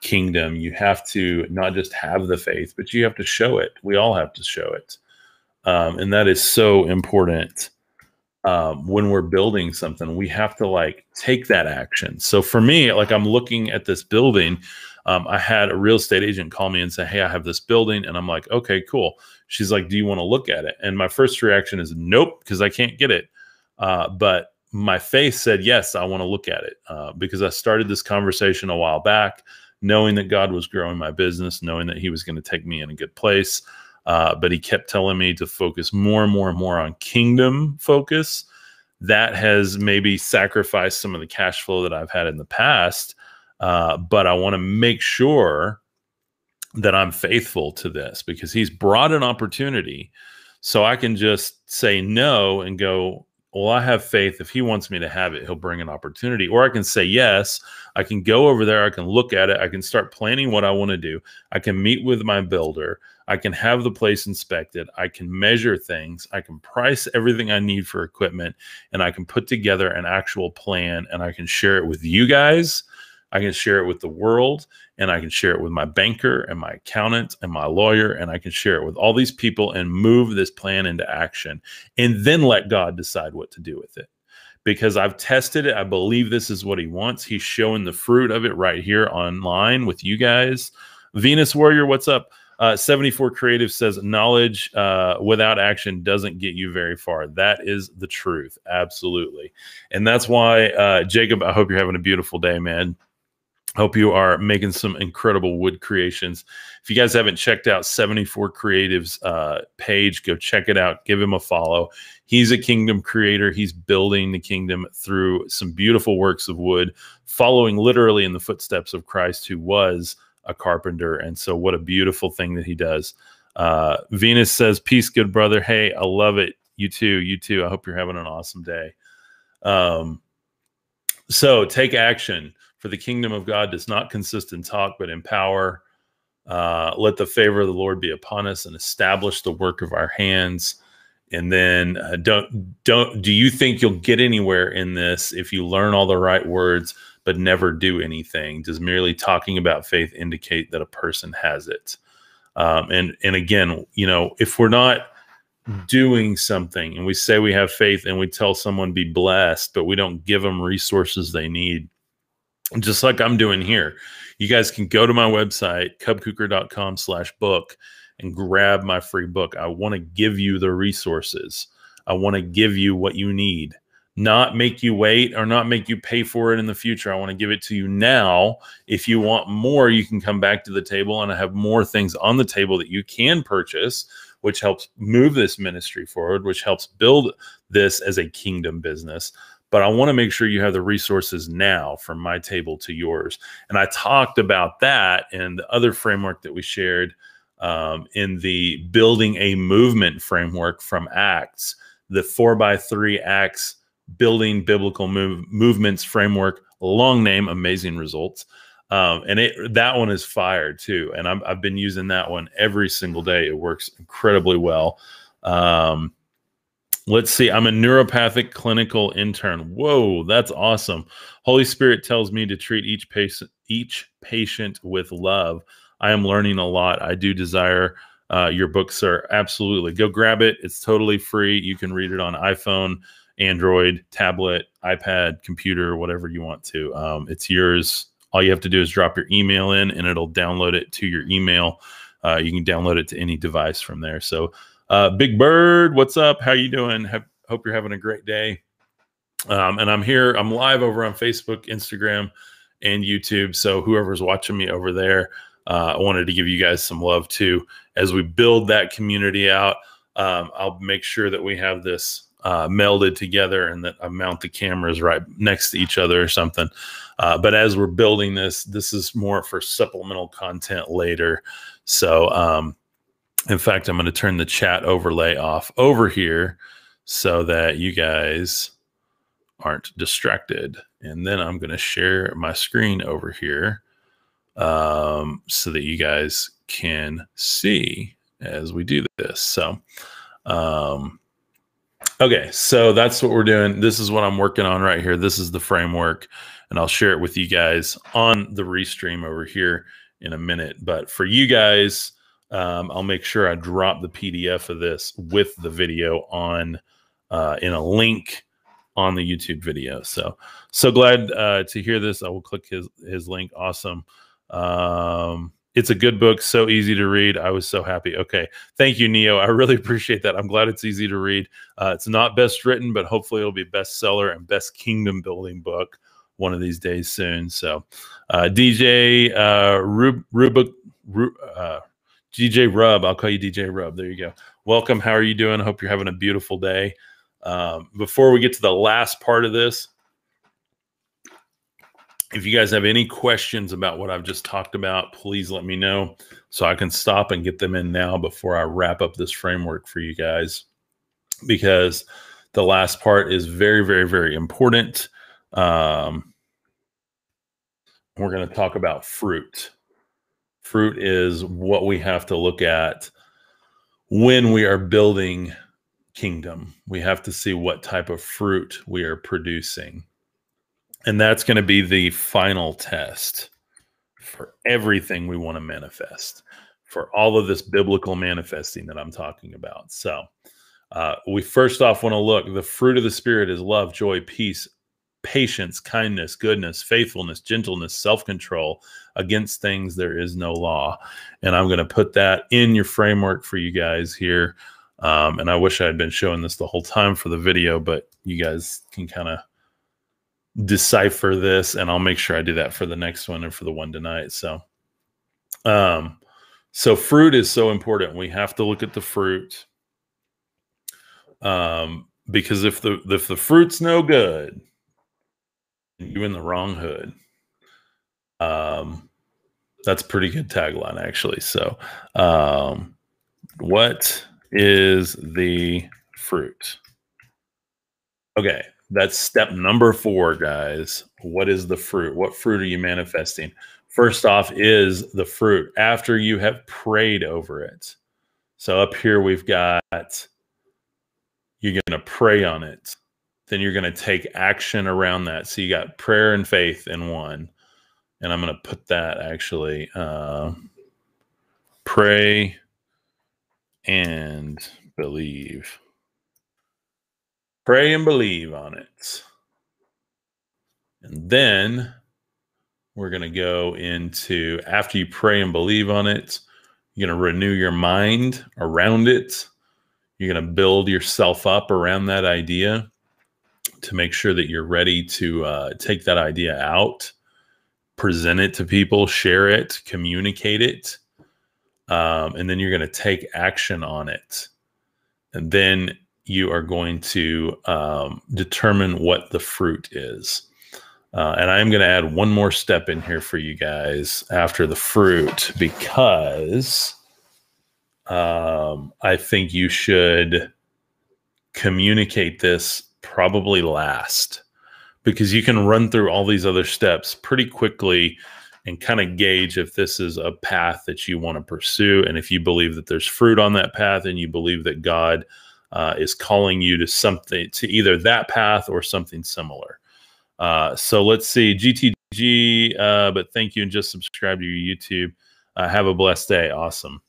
Speaker 1: kingdom, you have to not just have the faith, but you have to show it. We all have to show it. Um, and that is so important um, when we're building something. We have to like take that action. So for me, like I'm looking at this building. Um, I had a real estate agent call me and say, Hey, I have this building. And I'm like, Okay, cool. She's like, Do you want to look at it? And my first reaction is, Nope, because I can't get it. Uh, but my face said, Yes, I want to look at it uh, because I started this conversation a while back, knowing that God was growing my business, knowing that He was going to take me in a good place. Uh, but He kept telling me to focus more and more and more on kingdom focus. That has maybe sacrificed some of the cash flow that I've had in the past. Uh, but I want to make sure that I'm faithful to this because He's brought an opportunity. So I can just say no and go, well, I have faith. If he wants me to have it, he'll bring an opportunity. Or I can say yes. I can go over there. I can look at it. I can start planning what I want to do. I can meet with my builder. I can have the place inspected. I can measure things. I can price everything I need for equipment. And I can put together an actual plan and I can share it with you guys. I can share it with the world and I can share it with my banker and my accountant and my lawyer, and I can share it with all these people and move this plan into action and then let God decide what to do with it. Because I've tested it. I believe this is what he wants. He's showing the fruit of it right here online with you guys. Venus Warrior, what's up? Uh, 74 Creative says knowledge uh, without action doesn't get you very far. That is the truth. Absolutely. And that's why, uh, Jacob, I hope you're having a beautiful day, man. Hope you are making some incredible wood creations. If you guys haven't checked out 74 Creatives uh, page, go check it out. Give him a follow. He's a kingdom creator. He's building the kingdom through some beautiful works of wood, following literally in the footsteps of Christ, who was a carpenter. And so, what a beautiful thing that he does. Uh, Venus says, Peace, good brother. Hey, I love it. You too. You too. I hope you're having an awesome day. Um, so, take action for the kingdom of God does not consist in talk, but in power. Uh, let the favor of the Lord be upon us and establish the work of our hands. And then uh, don't don't do you think you'll get anywhere in this if you learn all the right words but never do anything? Does merely talking about faith indicate that a person has it? Um, and and again, you know, if we're not doing something and we say we have faith and we tell someone be blessed, but we don't give them resources they need, just like I'm doing here. You guys can go to my website, cubkuker.com slash book and grab my free book. I want to give you the resources. I want to give you what you need, not make you wait or not make you pay for it in the future. I want to give it to you now. If you want more, you can come back to the table and I have more things on the table that you can purchase, which helps move this ministry forward, which helps build this as a kingdom business but I want to make sure you have the resources now from my table to yours. And I talked about that in the other framework that we shared um, in the building a movement framework from Acts, the four by three Acts building biblical move, movements framework, long name, amazing results. Um, and it that one is fire too. And i have been using that one every single day. It works incredibly well. Um, Let's see. I'm a neuropathic clinical intern. Whoa, that's awesome. Holy Spirit tells me to treat each patient each patient with love. I am learning a lot. I do desire uh, your book, sir. Absolutely. Go grab it. It's totally free. You can read it on iPhone, Android, tablet, iPad, computer, whatever you want to. Um, it's yours. All you have to do is drop your email in and it'll download it to your email. Uh, you can download it to any device from there. So uh, Big Bird, what's up? How you doing? Have, hope you're having a great day. Um, and I'm here. I'm live over on Facebook, Instagram, and YouTube. So whoever's watching me over there, uh, I wanted to give you guys some love too as we build that community out. Um, I'll make sure that we have this uh, melded together and that I mount the cameras right next to each other or something. Uh, but as we're building this, this is more for supplemental content later. So um, in fact, I'm going to turn the chat overlay off over here so that you guys aren't distracted. And then I'm going to share my screen over here um, so that you guys can see as we do this. So, um, okay, so that's what we're doing. This is what I'm working on right here. This is the framework, and I'll share it with you guys on the restream over here in a minute. But for you guys, um, I'll make sure I drop the PDF of this with the video on uh, in a link on the YouTube video. So so glad uh, to hear this. I will click his his link. Awesome. Um, it's a good book, so easy to read. I was so happy. Okay, thank you, Neo. I really appreciate that. I'm glad it's easy to read. Uh, it's not best written, but hopefully it'll be bestseller and best kingdom building book one of these days soon. So, uh, DJ uh, Rub, Rubik, Rub, uh, DJ Rub. I'll call you DJ Rub. There you go. Welcome. How are you doing? I hope you're having a beautiful day. Um, before we get to the last part of this, if you guys have any questions about what I've just talked about, please let me know so I can stop and get them in now before I wrap up this framework for you guys. Because the last part is very, very, very important. Um, we're going to talk about fruit. Fruit is what we have to look at when we are building kingdom. We have to see what type of fruit we are producing. And that's going to be the final test for everything we want to manifest, for all of this biblical manifesting that I'm talking about. So, uh, we first off want to look the fruit of the Spirit is love, joy, peace, patience, kindness, goodness, faithfulness, gentleness, self control. Against things there is no law. And I'm going to put that in your framework for you guys here. Um, and I wish I had been showing this the whole time for the video, but you guys can kind of decipher this and I'll make sure I do that for the next one and for the one tonight. So, um, so fruit is so important. We have to look at the fruit. Um, because if the if the fruit's no good, you in the wrong hood. Um, that's pretty good tagline, actually. So, um, what is the fruit? Okay, that's step number four, guys. What is the fruit? What fruit are you manifesting? First off, is the fruit after you have prayed over it. So, up here, we've got you're going to pray on it then you're going to take action around that. So you got prayer and faith in one. And I'm going to put that actually uh, pray and believe. Pray and believe on it. And then we're going to go into after you pray and believe on it, you're going to renew your mind around it. You're going to build yourself up around that idea to make sure that you're ready to uh, take that idea out, present it to people, share it, communicate it, um, and then you're going to take action on it. And then you are going to um, determine what the fruit is. Uh, and I'm going to add one more step in here for you guys after the fruit because um, I think you should communicate this probably last because you can run through all these other steps pretty quickly and kind of gauge if this is a path that you want to pursue and if you believe that there's fruit on that path and you believe that God uh, is calling you to something to either that path or something similar. Uh, so let's see, GTG, uh, but thank you and just subscribe to your YouTube. Uh, have a blessed day. Awesome.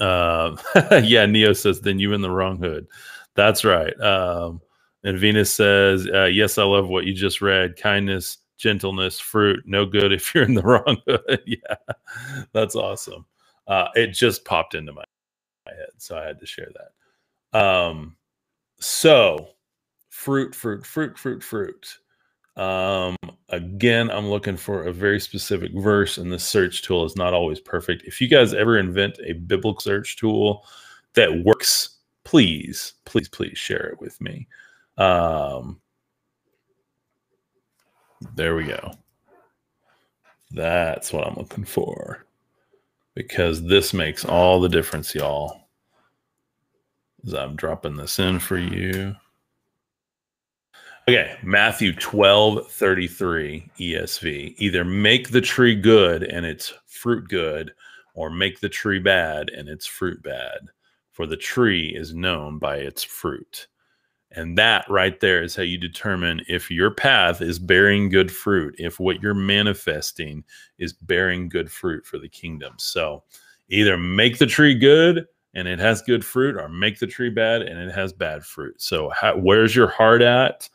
Speaker 1: Uh, yeah, Neo says, then you in the wrong hood. That's right. Um, and Venus says, uh, yes, I love what you just read. Kindness, gentleness, fruit, no good if you're in the wrong hood. yeah, that's awesome. Uh, it just popped into my, my head, so I had to share that. Um, so fruit, fruit, fruit, fruit, fruit. Um, again, I'm looking for a very specific verse, and the search tool is not always perfect. If you guys ever invent a biblical search tool that works, please, please, please share it with me. Um, there we go. That's what I'm looking for because this makes all the difference, y'all. As I'm dropping this in for you. Okay, Matthew 12, 33 ESV. Either make the tree good and its fruit good, or make the tree bad and its fruit bad. For the tree is known by its fruit. And that right there is how you determine if your path is bearing good fruit, if what you're manifesting is bearing good fruit for the kingdom. So either make the tree good and it has good fruit, or make the tree bad and it has bad fruit. So, how, where's your heart at?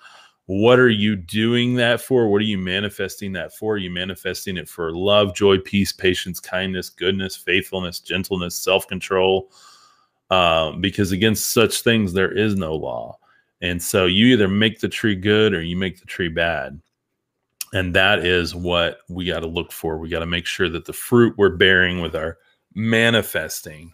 Speaker 1: What are you doing that for? What are you manifesting that for? Are you manifesting it for love, joy, peace, patience, kindness, goodness, faithfulness, gentleness, self control? Um, because against such things there is no law. And so you either make the tree good or you make the tree bad. And that is what we got to look for. We got to make sure that the fruit we're bearing with our manifesting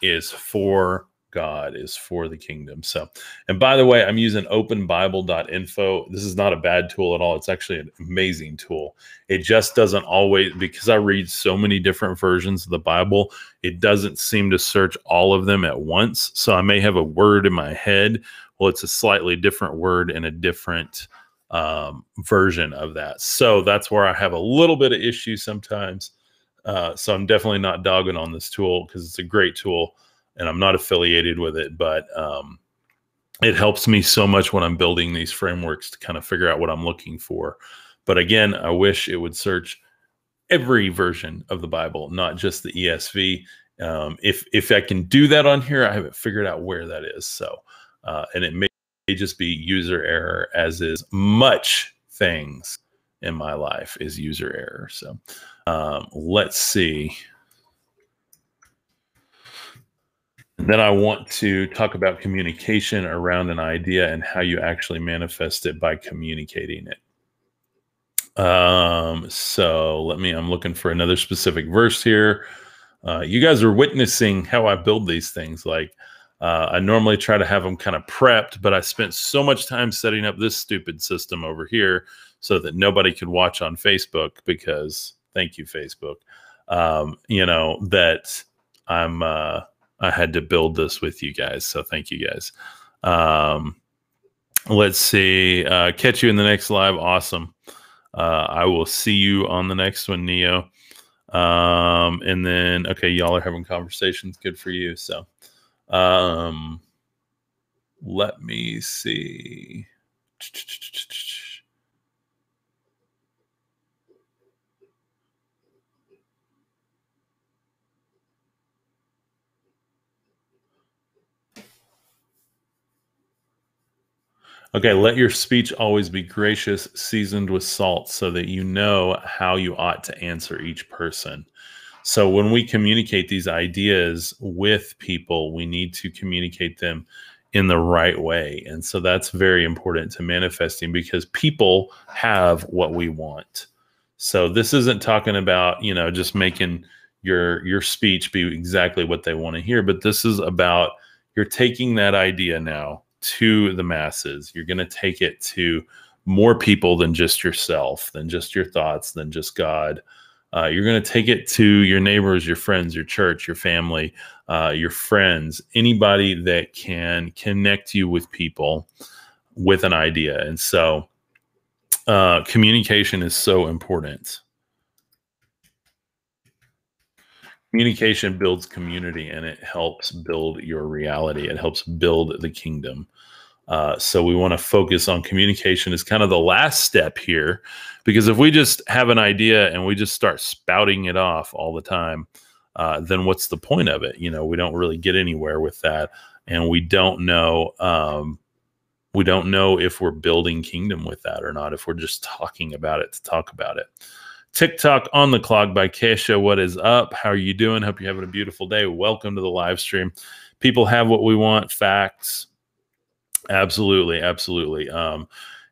Speaker 1: is for God, is for the kingdom. So, and by the way, I'm using openbible.info. This is not a bad tool at all. It's actually an amazing tool. It just doesn't always, because I read so many different versions of the Bible, it doesn't seem to search all of them at once. So I may have a word in my head well, it's a slightly different word in a different um, version of that. So that's where I have a little bit of issue sometimes. Uh, so I'm definitely not dogging on this tool because it's a great tool and I'm not affiliated with it, but um, it helps me so much when I'm building these frameworks to kind of figure out what I'm looking for. But again, I wish it would search every version of the Bible, not just the ESV. Um, if if I can do that on here, I haven't figured out where that is. So uh, and it may just be user error, as is much things in my life is user error. So um, let's see. then I want to talk about communication around an idea and how you actually manifest it by communicating it. Um, so let me, I'm looking for another specific verse here. Uh, you guys are witnessing how I build these things. Like uh, I normally try to have them kind of prepped, but I spent so much time setting up this stupid system over here so that nobody could watch on Facebook because thank you, Facebook. Um, you know, that I'm, uh, I had to build this with you guys. So thank you guys. Um, let's see. Uh, catch you in the next live. Awesome. Uh, I will see you on the next one, Neo. Um, and then, okay, y'all are having conversations. Good for you. So, um, let me see. Okay, let your speech always be gracious, seasoned with salt, so that you know how you ought to answer each person. So when we communicate these ideas with people, we need to communicate them in the right way. And so that's very important to manifesting because people have what we want. So this isn't talking about, you know, just making your your speech be exactly what they want to hear, but this is about you're taking that idea now to the masses. You're going to take it to more people than just yourself, than just your thoughts, than just God. Uh, you're going to take it to your neighbors, your friends, your church, your family, uh, your friends, anybody that can connect you with people with an idea. And so, uh, communication is so important. Communication builds community and it helps build your reality. It helps build the kingdom. Uh, so we want to focus on communication as kind of the last step here, because if we just have an idea and we just start spouting it off all the time, uh, then what's the point of it? You know, we don't really get anywhere with that, and we don't know. Um, we don't know if we're building kingdom with that or not. If we're just talking about it to talk about it. TikTok on the clock by Kesha. What is up? How are you doing? Hope you're having a beautiful day. Welcome to the live stream. People have what we want. Facts Absolutely, absolutely. Um,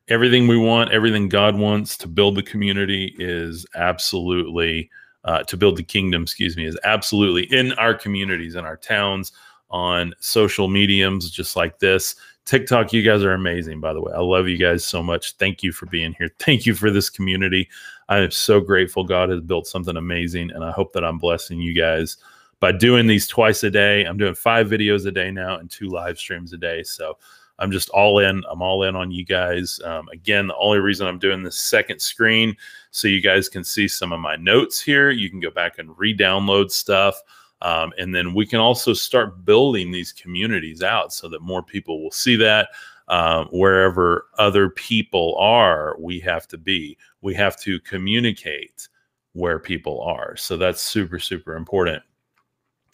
Speaker 1: everything we want, everything God wants to build the community is absolutely uh, to build the kingdom. Excuse me, is absolutely in our communities, in our towns, on social mediums, just like this. TikTok, you guys are amazing, by the way. I love you guys so much. Thank you for being here. Thank you for this community. I am so grateful God has built something amazing, and I hope that I'm blessing you guys by doing these twice a day. I'm doing five videos a day now and two live streams a day. So I'm just all in. I'm all in on you guys. Um, again, the only reason I'm doing this second screen so you guys can see some of my notes here. You can go back and re-download stuff. Um, and then we can also start building these communities out so that more people will see that. Um, wherever other people are, we have to be. We have to communicate where people are. So that's super, super important.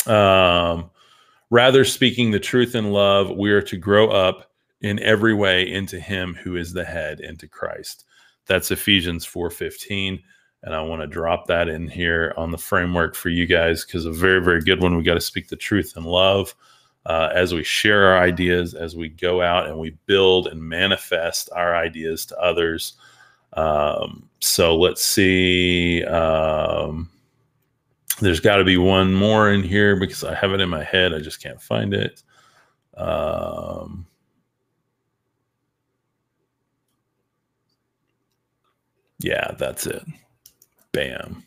Speaker 1: Um, rather speaking the truth in love, we are to grow up in every way into him who is the head into Christ. That's Ephesians 4:15 and I want to drop that in here on the framework for you guys because a very very good one. We got to speak the truth in love uh, as we share our ideas, as we go out and we build and manifest our ideas to others. Um, so let's see. Um, there's got to be one more in here because I have it in my head. I just can't find it. Um, Yeah, that's it. Bam.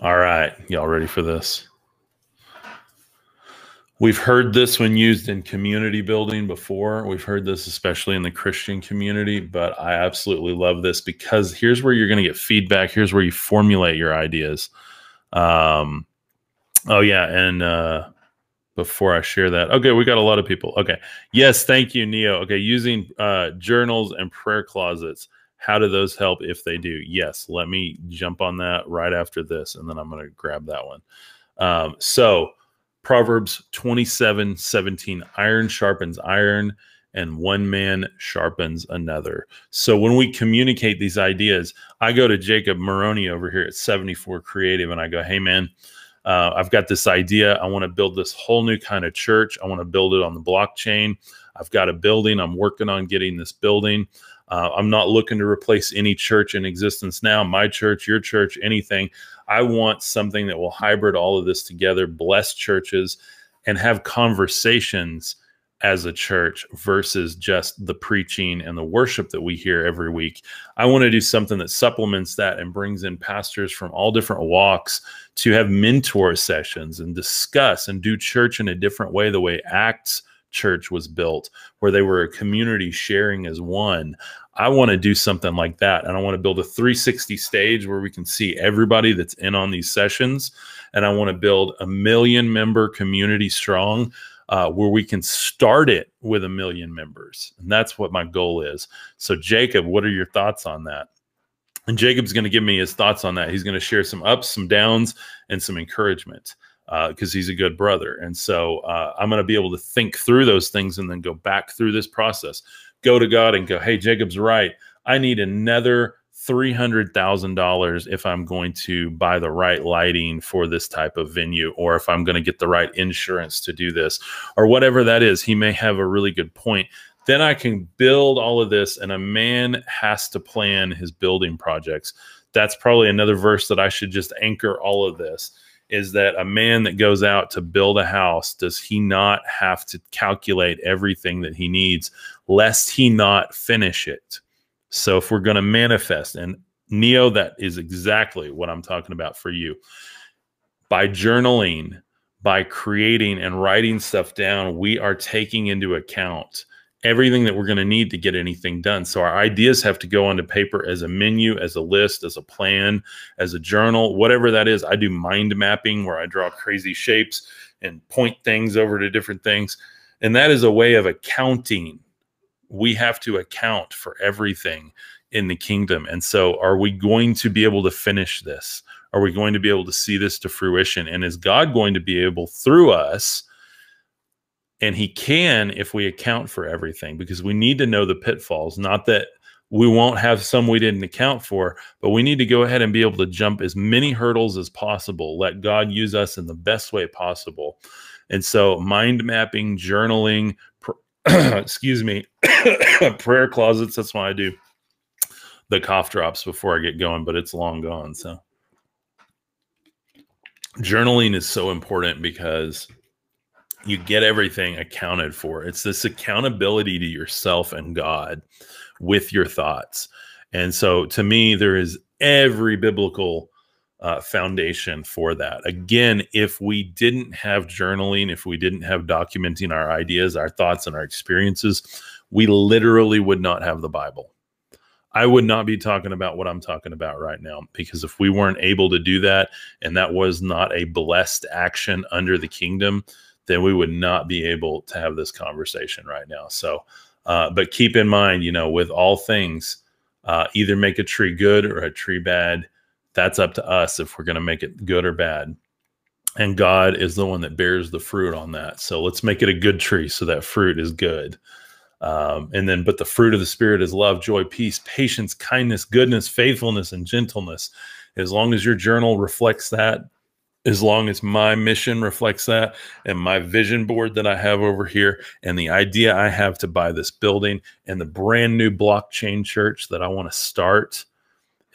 Speaker 1: All right. Y'all ready for this? We've heard this when used in community building before. We've heard this especially in the Christian community, but I absolutely love this because here's where you're going to get feedback. Here's where you formulate your ideas. Um, oh, yeah. And uh, before I share that. Okay, we got a lot of people. Okay. Yes, thank you, Neo. Okay, using uh, journals and prayer closets. How do those help if they do? Yes, let me jump on that right after this, and then I'm going to grab that one. Um, so, Proverbs 27 17, iron sharpens iron, and one man sharpens another. So, when we communicate these ideas, I go to Jacob Maroney over here at 74 Creative, and I go, hey, man, uh, I've got this idea. I want to build this whole new kind of church. I want to build it on the blockchain. I've got a building. I'm working on getting this building. Uh, I'm not looking to replace any church in existence now, my church, your church, anything. I want something that will hybrid all of this together, bless churches, and have conversations as a church versus just the preaching and the worship that we hear every week. I want to do something that supplements that and brings in pastors from all different walks to have mentor sessions and discuss and do church in a different way, the way Acts church was built, where they were a community sharing as one. I want to do something like that. And I want to build a 360 stage where we can see everybody that's in on these sessions. And I want to build a million member community strong uh, where we can start it with a million members. And that's what my goal is. So, Jacob, what are your thoughts on that? And Jacob's going to give me his thoughts on that. He's going to share some ups, some downs, and some encouragement because uh, he's a good brother. And so uh, I'm going to be able to think through those things and then go back through this process, go to God and go, hey, Jacob's right. I need another $300,000 if I'm going to buy the right lighting for this type of venue or if I'm going to get the right insurance to do this or whatever that is. He may have a really good point. Then I can build all of this, and a man has to plan his building projects. That's probably another verse that I should just anchor all of this is that a man that goes out to build a house, does he not have to calculate everything that he needs lest he not finish it? So if we're going to manifest, and Neo, that is exactly what I'm talking about for you. By journaling, by creating and writing stuff down, we are taking into account everything that we're going to need to get anything done. So our ideas have to go onto paper as a menu, as a list, as a plan, as a journal, whatever that is. I do mind mapping where I draw crazy shapes and point things over to different things. And that is a way of accounting we have to account for everything in the kingdom. And so, are we going to be able to finish this? Are we going to be able to see this to fruition? And is God going to be able through us? And He can if we account for everything, because we need to know the pitfalls. Not that we won't have some we didn't account for, but we need to go ahead and be able to jump as many hurdles as possible. Let God use us in the best way possible. And so, mind mapping, journaling, excuse me, prayer closets. That's why I do the cough drops before I get going, but it's long gone. So journaling is so important because you get everything accounted for. It's this accountability to yourself and God with your thoughts. And so to me, there is every biblical uh, foundation for that. Again, if we didn't have journaling, if we didn't have documenting our ideas, our thoughts, and our experiences, we literally would not have the Bible. I would not be talking about what I'm talking about right now because if we weren't able to do that and that was not a blessed action under the kingdom, then we would not be able to have this conversation right now. So, uh, but keep in mind, you know, with all things, uh, either make a tree good or a tree bad that's up to us if we're going to make it good or bad. And God is the one that bears the fruit on that. So let's make it a good tree so that fruit is good. Um, and then, but the fruit of the Spirit is love, joy, peace, patience, kindness, goodness, faithfulness, and gentleness. As long as your journal reflects that, as long as my mission reflects that, and my vision board that I have over here, and the idea I have to buy this building, and the brand new blockchain church that I want to start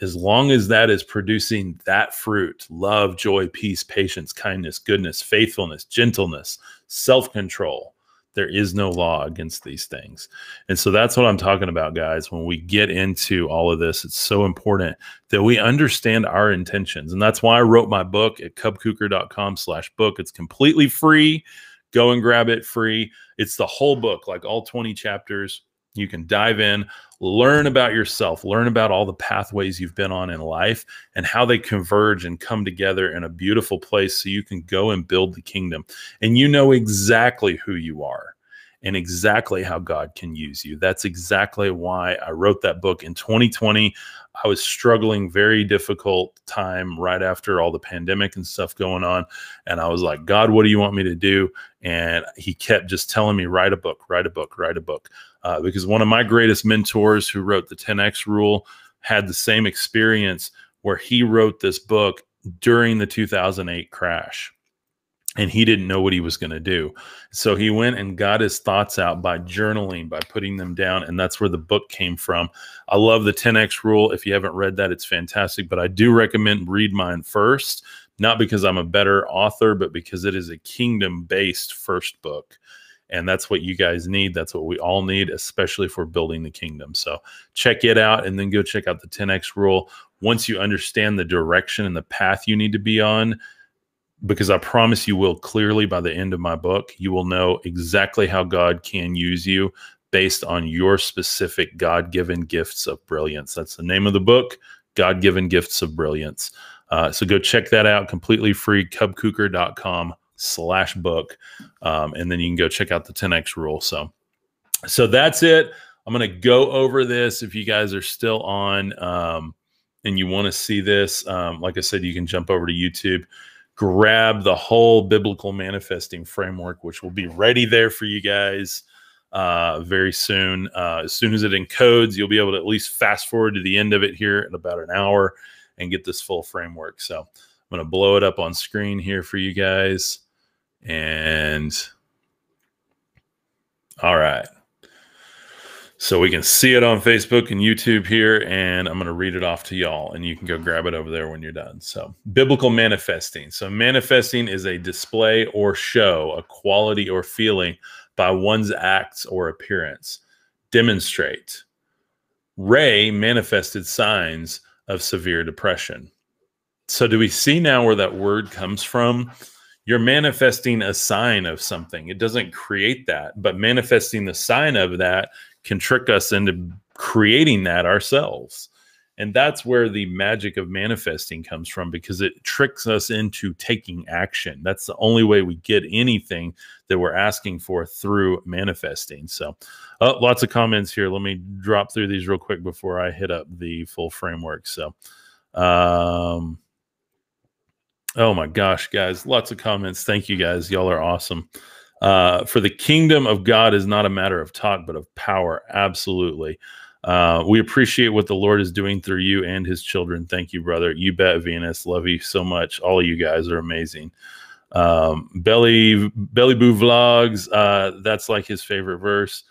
Speaker 1: as long as that is producing that fruit love, joy, peace, patience, kindness, goodness, faithfulness, gentleness, self control there is no law against these things. And so that's what I'm talking about, guys. When we get into all of this, it's so important that we understand our intentions. And that's why I wrote my book at cubkuker.com slash book. It's completely free. Go and grab it free. It's the whole book, like all 20 chapters. You can dive in, learn about yourself, learn about all the pathways you've been on in life and how they converge and come together in a beautiful place so you can go and build the kingdom. And you know exactly who you are and exactly how God can use you. That's exactly why I wrote that book in 2020. I was struggling very difficult time right after all the pandemic and stuff going on and I was like, "God, what do you want me to do?" And he kept just telling me, "Write a book, write a book, write a book." Uh, because one of my greatest mentors who wrote the 10x rule had the same experience where he wrote this book during the 2008 crash and he didn't know what he was going to do. So he went and got his thoughts out by journaling, by putting them down. And that's where the book came from. I love the 10X rule. If you haven't read that, it's fantastic. But I do recommend read mine first, not because I'm a better author, but because it is a kingdom based first book. And that's what you guys need. That's what we all need, especially for building the kingdom. So check it out and then go check out the 10X rule. Once you understand the direction and the path you need to be on, because I promise you will clearly by the end of my book, you will know exactly how God can use you based on your specific God given gifts of brilliance. That's the name of the book, God given gifts of brilliance. Uh, so go check that out completely free, cubkuker.com slash book. Um, and then you can go check out the 10X rule. So, so that's it. I'm going to go over this. If you guys are still on um, and you want to see this, um, like I said, you can jump over to YouTube grab the whole biblical manifesting framework, which will be ready there for you guys. uh, very soon. Uh, as soon as it encodes, you'll be able to at least fast forward to the end of it here in about an hour and get this full framework. So I'm going to blow it up on screen here for you guys. And all right. So we can see it on Facebook and YouTube here, and I'm going to read it off to y'all, and you can go grab it over there when you're done. So, biblical manifesting. So, manifesting is a display or show, a quality or feeling by one's acts or appearance. Demonstrate. Ray manifested signs of severe depression. So, do we see now where that word comes from? You're manifesting a sign of something. It doesn't create that, but manifesting the sign of that can trick us into creating that ourselves. And that's where the magic of manifesting comes from because it tricks us into taking action. That's the only way we get anything that we're asking for through manifesting. So, uh, lots of comments here. Let me drop through these real quick before I hit up the full framework. So, um, oh my gosh, guys, lots of comments. Thank you guys. Y'all are awesome. Uh, for the kingdom of God is not a matter of talk, but of power. Absolutely. Uh, we appreciate what the Lord is doing through you and his children. Thank you, brother. You bet, Venus. Love you so much. All of you guys are amazing. Um, Belly Belly Boo Vlogs, uh, that's like his favorite verse.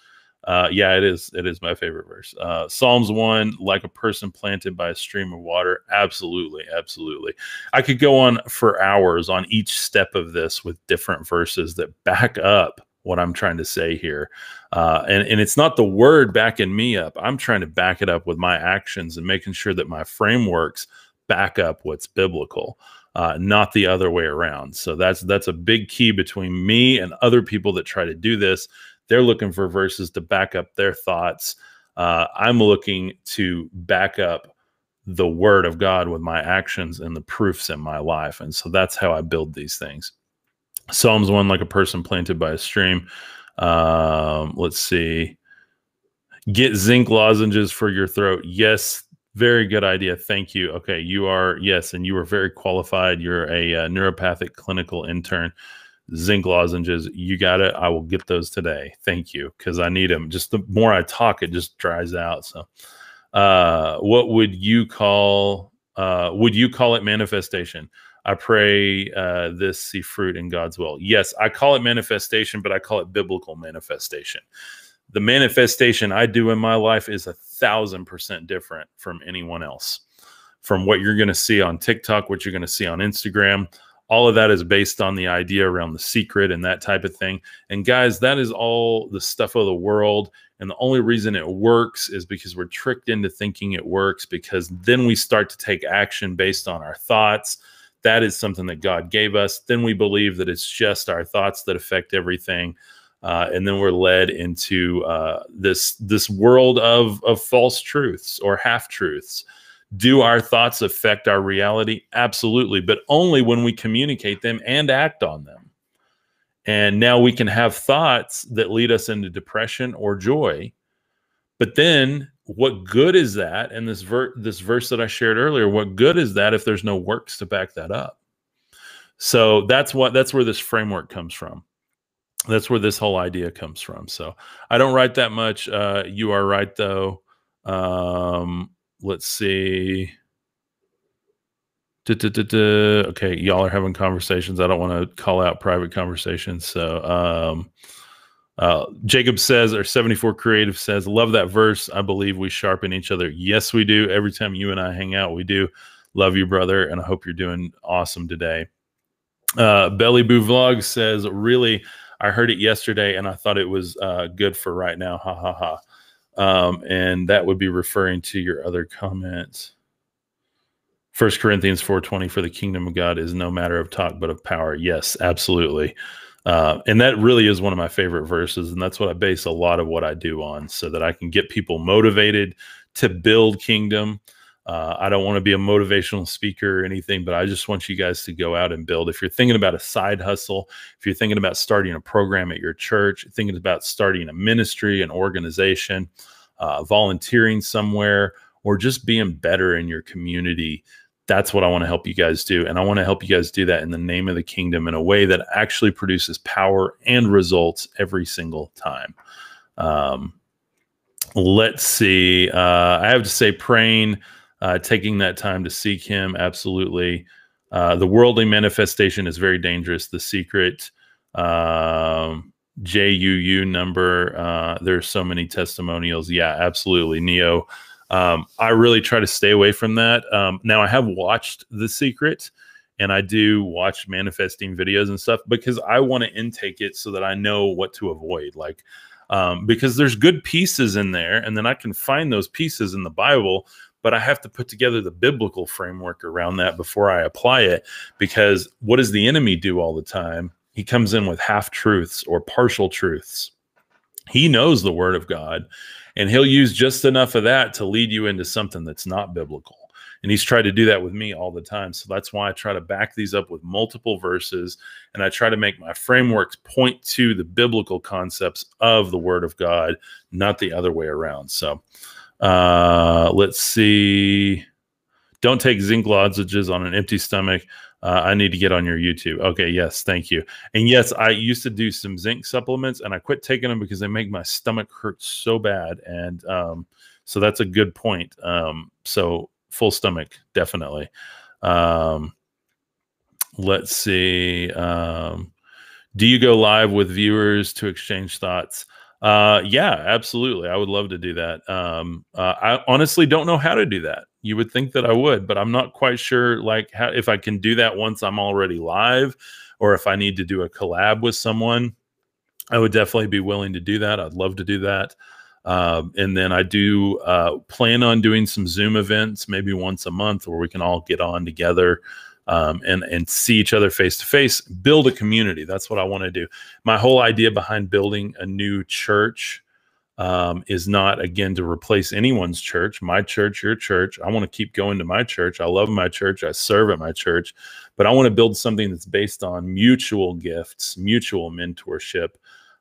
Speaker 1: Uh, yeah, it is. It is my favorite verse. Uh, Psalms 1, like a person planted by a stream of water. Absolutely. Absolutely. I could go on for hours on each step of this with different verses that back up what I'm trying to say here. Uh, and, and it's not the word backing me up. I'm trying to back it up with my actions and making sure that my frameworks back up what's biblical. Uh, not the other way around. So that's that's a big key between me and other people that try to do this they're looking for verses to back up their thoughts. Uh, I'm looking to back up the word of God with my actions and the proofs in my life. And so that's how I build these things. Psalms 1, like a person planted by a stream. Um, let's see. Get zinc lozenges for your throat. Yes, very good idea. Thank you. Okay, you are, yes, and you are very qualified. You're a, uh, neuropathic clinical intern zinc lozenges. You got it. I will get those today. Thank you. Cause I need them. Just the more I talk, it just dries out. So, uh, what would you call, uh, would you call it manifestation? I pray, uh, this see fruit in God's will. Yes, I call it manifestation, but I call it biblical manifestation. The manifestation I do in my life is a thousand percent different from anyone else. From what you're going to see on TikTok, what you're going to see on Instagram, all of that is based on the idea around the secret and that type of thing. And guys, that is all the stuff of the world. And the only reason it works is because we're tricked into thinking it works because then we start to take action based on our thoughts. That is something that God gave us. Then we believe that it's just our thoughts that affect everything. Uh, and then we're led into uh, this this world of of false truths or half truths do our thoughts affect our reality? Absolutely, but only when we communicate them and act on them. And now we can have thoughts that lead us into depression or joy. But then what good is that? And this ver- this verse that I shared earlier, what good is that if there's no works to back that up? So that's what that's where this framework comes from. That's where this whole idea comes from. So I don't write that much. Uh, you are right though. Um, let's see. Okay, y'all are having conversations. I don't want to call out private conversations. So, um, uh, Jacob says, or 74 Creative says, Love that verse. I believe we sharpen each other. Yes, we do. Every time you and I hang out, we do. Love you, brother. And I hope you're doing awesome today. Uh, Belly Boo Vlog says, Really, I heard it yesterday and I thought it was uh, good for right now. Ha ha ha. Um, and that would be referring to your other comments. First Corinthians 4:20 for the kingdom of God is no matter of talk but of power. Yes, absolutely. Uh, and that really is one of my favorite verses, and that's what I base a lot of what I do on, so that I can get people motivated to build kingdom. Uh, I don't want to be a motivational speaker or anything, but I just want you guys to go out and build. If you're thinking about a side hustle, if you're thinking about starting a program at your church, thinking about starting a ministry, an organization, uh, volunteering somewhere, or just being better in your community, that's what I want to help you guys do. And I want to help you guys do that in the name of the kingdom in a way that actually produces power and results every single time. Um, let's see. Uh, I have to say, praying, uh, taking that time to seek Him, absolutely. Uh, the worldly manifestation is very dangerous. The secret um, JUU number. Uh, there's so many testimonials. Yeah, absolutely. Neo. Um, I really try to stay away from that. Um, now, I have watched The Secret and I do watch manifesting videos and stuff because I want to intake it so that I know what to avoid. Like, um, because there's good pieces in there, and then I can find those pieces in the Bible, but I have to put together the biblical framework around that before I apply it. Because what does the enemy do all the time? He comes in with half truths or partial truths. He knows the word of God, and he'll use just enough of that to lead you into something that's not biblical. And he's tried to do that with me all the time. So that's why I try to back these up with multiple verses and I try to make my frameworks point to the biblical concepts of the word of God, not the other way around. So uh, let's see. Don't take zinc lozenges on an empty stomach. Uh, I need to get on your YouTube. Okay, yes, thank you. And yes, I used to do some zinc supplements, and I quit taking them because they make my stomach hurt so bad. And um, so that's a good point. Um, so full stomach, definitely. Um, let's see. Um, do you go live with viewers to exchange thoughts? Uh, yeah, absolutely. I would love to do that. Um, uh, I honestly don't know how to do that. You would think that I would, but I'm not quite sure. Like, how, if I can do that once I'm already live, or if I need to do a collab with someone, I would definitely be willing to do that. I'd love to do that. Um, and then I do uh, plan on doing some Zoom events, maybe once a month, where we can all get on together um, and and see each other face to face. Build a community. That's what I want to do. My whole idea behind building a new church um, is not again to replace anyone's church. My church, your church. I want to keep going to my church. I love my church. I serve at my church, but I want to build something that's based on mutual gifts, mutual mentorship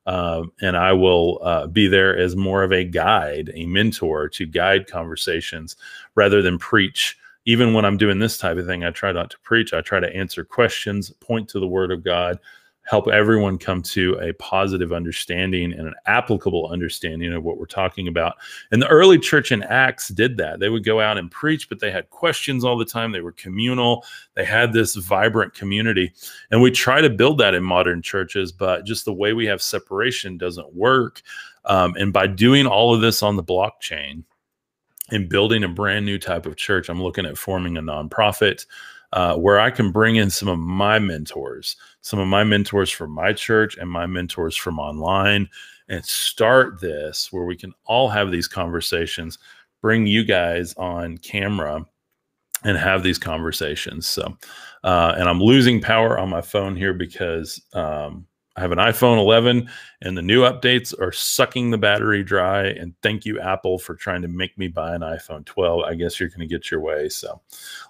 Speaker 1: um, and I will uh, be there as more of a guide, a mentor to guide conversations rather than preach. Even when I'm doing this type of thing, I try not to preach. I try to answer questions, point to the Word of God, help everyone come to a positive understanding and an applicable understanding of what we're talking about. And the early church in Acts did that. They would go out and preach, but they had questions all the time. They were communal, they had this vibrant community. And we try to build that in modern churches, but just the way we have separation doesn't work. Um, and by doing all of this on the blockchain, and building a brand new type of church. I'm looking at forming a nonprofit uh, where I can bring in some of my mentors, some of my mentors from my church and my mentors from online, and start this where we can all have these conversations, bring you guys on camera and have these conversations. So, uh, and I'm losing power on my phone here because um, I have an iPhone 11 and the new updates are sucking the battery dry. And thank you, Apple, for trying to make me buy an iPhone 12. I guess you're going to get your way. So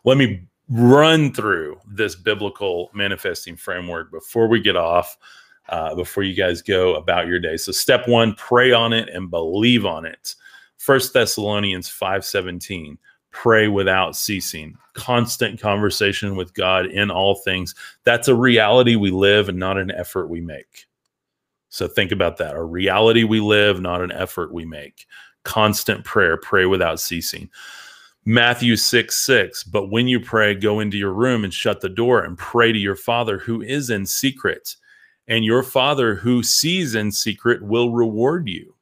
Speaker 1: let me run through this biblical manifesting framework before we get off, uh, before you guys go about your day. So, step one, pray on it and believe on it. First Thessalonians 5:17, pray without ceasing. Constant conversation with God in all things. That's a reality we live and not an effort we make. So think about that. A reality we live, not an effort we make. Constant prayer, pray without ceasing. Matthew 6 6. But when you pray, go into your room and shut the door and pray to your Father who is in secret. And your Father who sees in secret will reward you.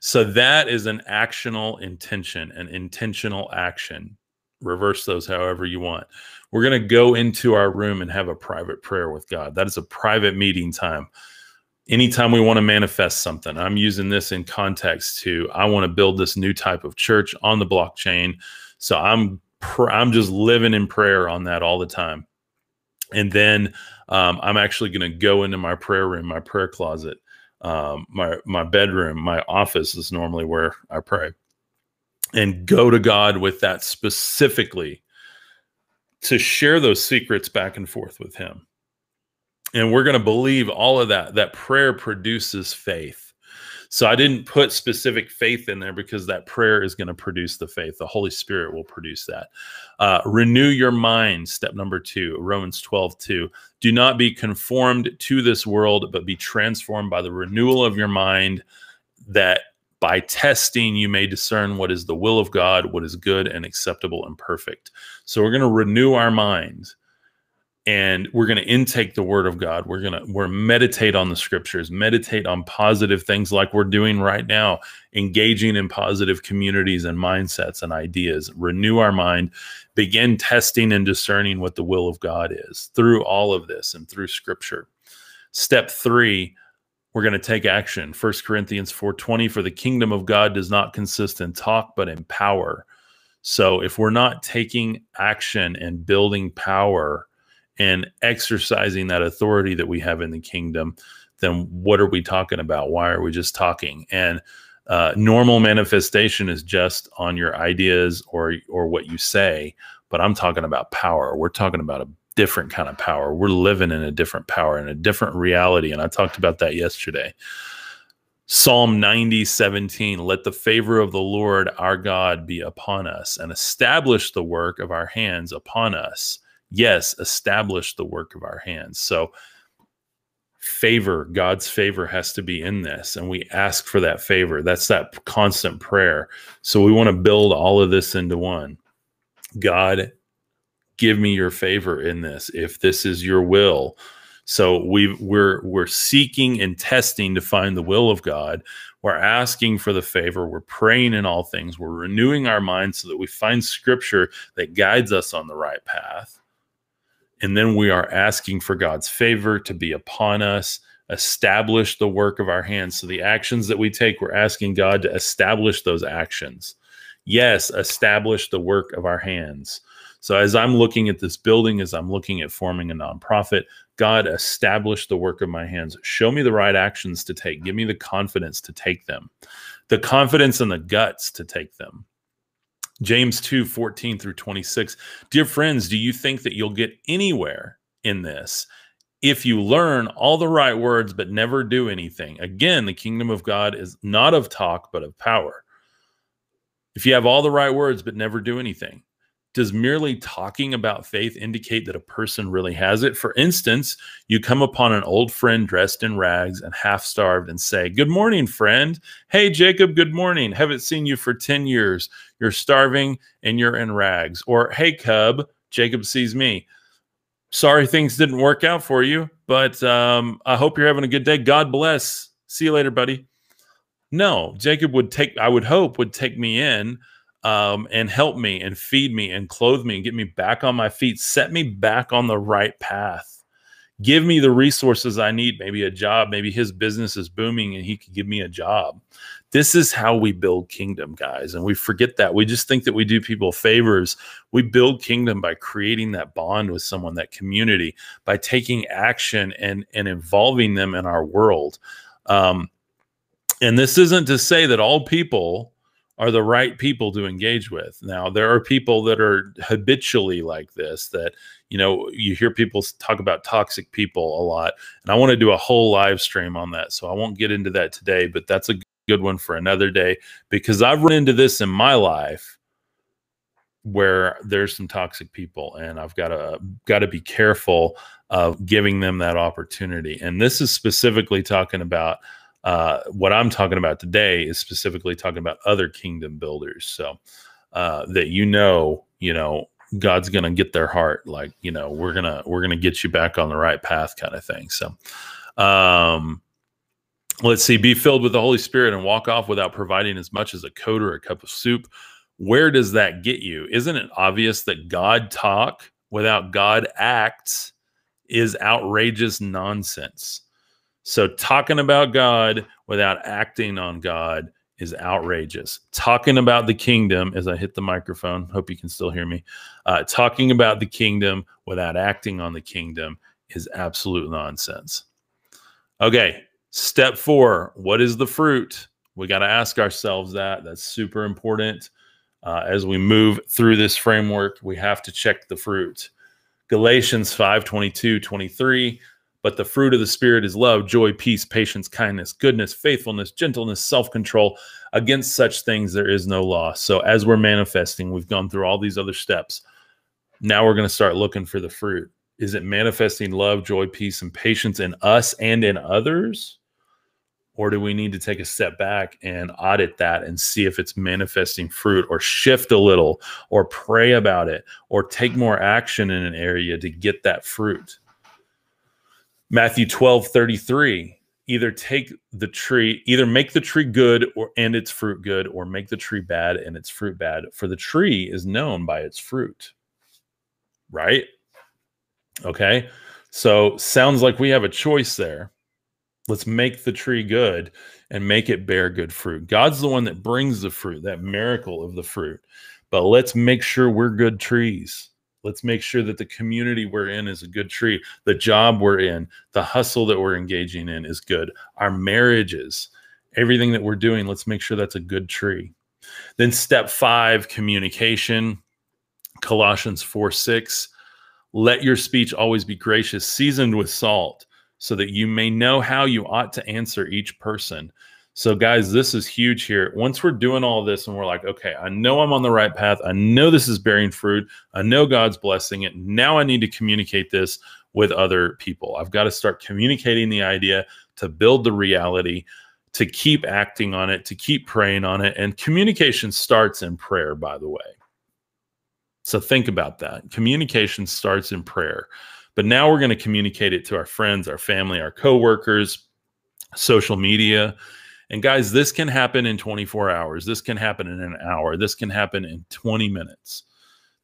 Speaker 1: So that is an actional intention, an intentional action. Reverse those however you want. We're going to go into our room and have a private prayer with God. That is a private meeting time anytime we want to manifest something, I'm using this in context to I want to build this new type of church on the blockchain. So I'm pr- I'm just living in prayer on that all the time. And then um, I'm actually going to go into my prayer room, my prayer closet, um, my my bedroom, my office is normally where I pray, and go to God with that specifically to share those secrets back and forth with Him. And we're going to believe all of that that prayer produces faith So I didn't put specific faith in there because that prayer is going to produce the faith. The Holy Spirit will produce that. Uh, renew your mind. Step number two, Romans 12, 2. Do not be conformed to this world, but be transformed by the renewal of your mind, that by testing you may discern what is the will of God, what is good and acceptable and perfect. So we're going to renew our minds and we're going to intake the word of god. We're going to we're meditate on the scriptures meditate on positive things like we're doing right now engaging in positive communities and mindsets and ideas. Renew our mind. Begin testing and discerning what the will of god is through all of this and through scripture. Step 3 we're going to take action. 1 corinthians 4.20 for the kingdom of god does not consist in talk but in power. So if we're not taking action and building power and exercising that authority that we have in the kingdom, then what are we talking about? Why are we just talking? And uh, normal manifestation is just on your ideas or or what you say, but I'm talking about power. We're talking about a different kind of power. We're living in a different power in a different reality, and I talked about that yesterday. Psalm 90, 17, let the favor of the Lord our God be upon us and establish the work of our hands upon us yes, establish the work of our hands. So, favor, God's favor has to be in this. And we ask for that favor. That's that constant prayer. So, we want to build all of this into one. God, give me your favor in this if this is your will. So we we're we're seeking and testing to find the will of God. We're asking for the favor. We're praying in all things. We're renewing our minds so that we find scripture that guides us on the right path. And then we are asking for God's favor to be upon us, establish the work of our hands. So the actions that we take, we're asking God to establish those actions. Yes, establish the work of our hands. So as I'm looking at this building, as I'm looking at forming a nonprofit, God, establish the work of my hands. Show me the right actions to take. Give me the confidence to take them, the confidence and the guts to take them. James 2 14 through 26. Dear friends, do you think that you'll get anywhere in this if you learn all the right words but never do anything? Again, the kingdom of God is not of talk but of power. If you have all the right words but never do anything, does merely talking about faith indicate that a person really has it? For instance, you come upon an old friend dressed in rags and half starved and say, Good morning, friend. Hey, Jacob, good morning. Haven't seen you for 10 years. You're starving and you're in rags. Or, Hey, Cub, Jacob sees me. Sorry things didn't work out for you, but um, I hope you're having a good day. God bless. See you later, buddy. No, Jacob would take, I would hope, would take me in um, and help me and feed me and clothe me and get me back on my feet, set me back on the right path. Give me the resources I need, maybe a job, maybe his business is booming and he could give me a job. This is how we build kingdom, guys. And we forget that. We just think that we do people favors. We build kingdom by creating that bond with someone, that community, by taking action and, and involving them in our world. Um, and this isn't to say that all people are the right people to engage with. Now, there are people that are habitually like this that, you know, you hear people talk about toxic people a lot. And I want to do a whole live stream on that. So I won't get into that today, but that's a good one for another day because I've run into this in my life where there's some toxic people and I've got to got to be careful of giving them that opportunity. And this is specifically talking about uh, what I'm talking about today is specifically talking about other kingdom builders. So uh, that you know, you know, God's gonna get their heart. Like you know, we're gonna we're gonna get you back on the right path, kind of thing. So. Um, let's see be filled with the holy spirit and walk off without providing as much as a coat or a cup of soup where does that get you isn't it obvious that god talk without god acts is outrageous nonsense so talking about God without acting on God is outrageous. Talking about the kingdom, as I hit the microphone, hope you can still hear me. Uh, talking about the kingdom without acting on the kingdom is absolute nonsense. Okay, step four what is the fruit? We got to ask ourselves that. That's super important. Uh, as we move through this framework, we have to check the fruit. Galatians 5 22, 23 But the fruit of the Spirit is love, joy, peace, patience, kindness, goodness, faithfulness, gentleness, self control. Against such things, there is no law. So, as we're manifesting, we've gone through all these other steps. Now we're going to start looking for the fruit. Is it manifesting love, joy, peace, and patience in us and in others? Or do we need to take a step back and audit that and see if it's manifesting fruit or shift a little or pray about it or take more action in an area to get that fruit? Matthew 12 33 either take the tree, either make the tree good or and its fruit good, or make the tree bad and its fruit bad. For the tree is known by its fruit. Right? Okay. So sounds like we have a choice there. Let's make the tree good and make it bear good fruit. God's the one that brings the fruit, that miracle of the fruit. But let's make sure we're good trees. Let's make sure that the community we're in is a good tree. The job we're in, the hustle that we're engaging in is good. Our marriages, everything that we're doing, let's make sure that's a good tree. Then, step five communication. Colossians 4 6. Let your speech always be gracious, seasoned with salt so that you may know how you ought to answer each person. So, guys, this is huge here. Once we're doing all this and we're like, okay, I know I'm on the right path. I know this is bearing fruit. I know God's blessing it. Now I need to communicate this with other people. I've got to start communicating the idea to build the reality, to keep acting on it, to keep praying on it. And communication starts in prayer, by the way. So, think about that. Communication starts in prayer. But now we're going to communicate it to our friends, our family, our coworkers, social media. And guys, this can happen in 24 hours. This can happen in an hour. This can happen in 20 minutes.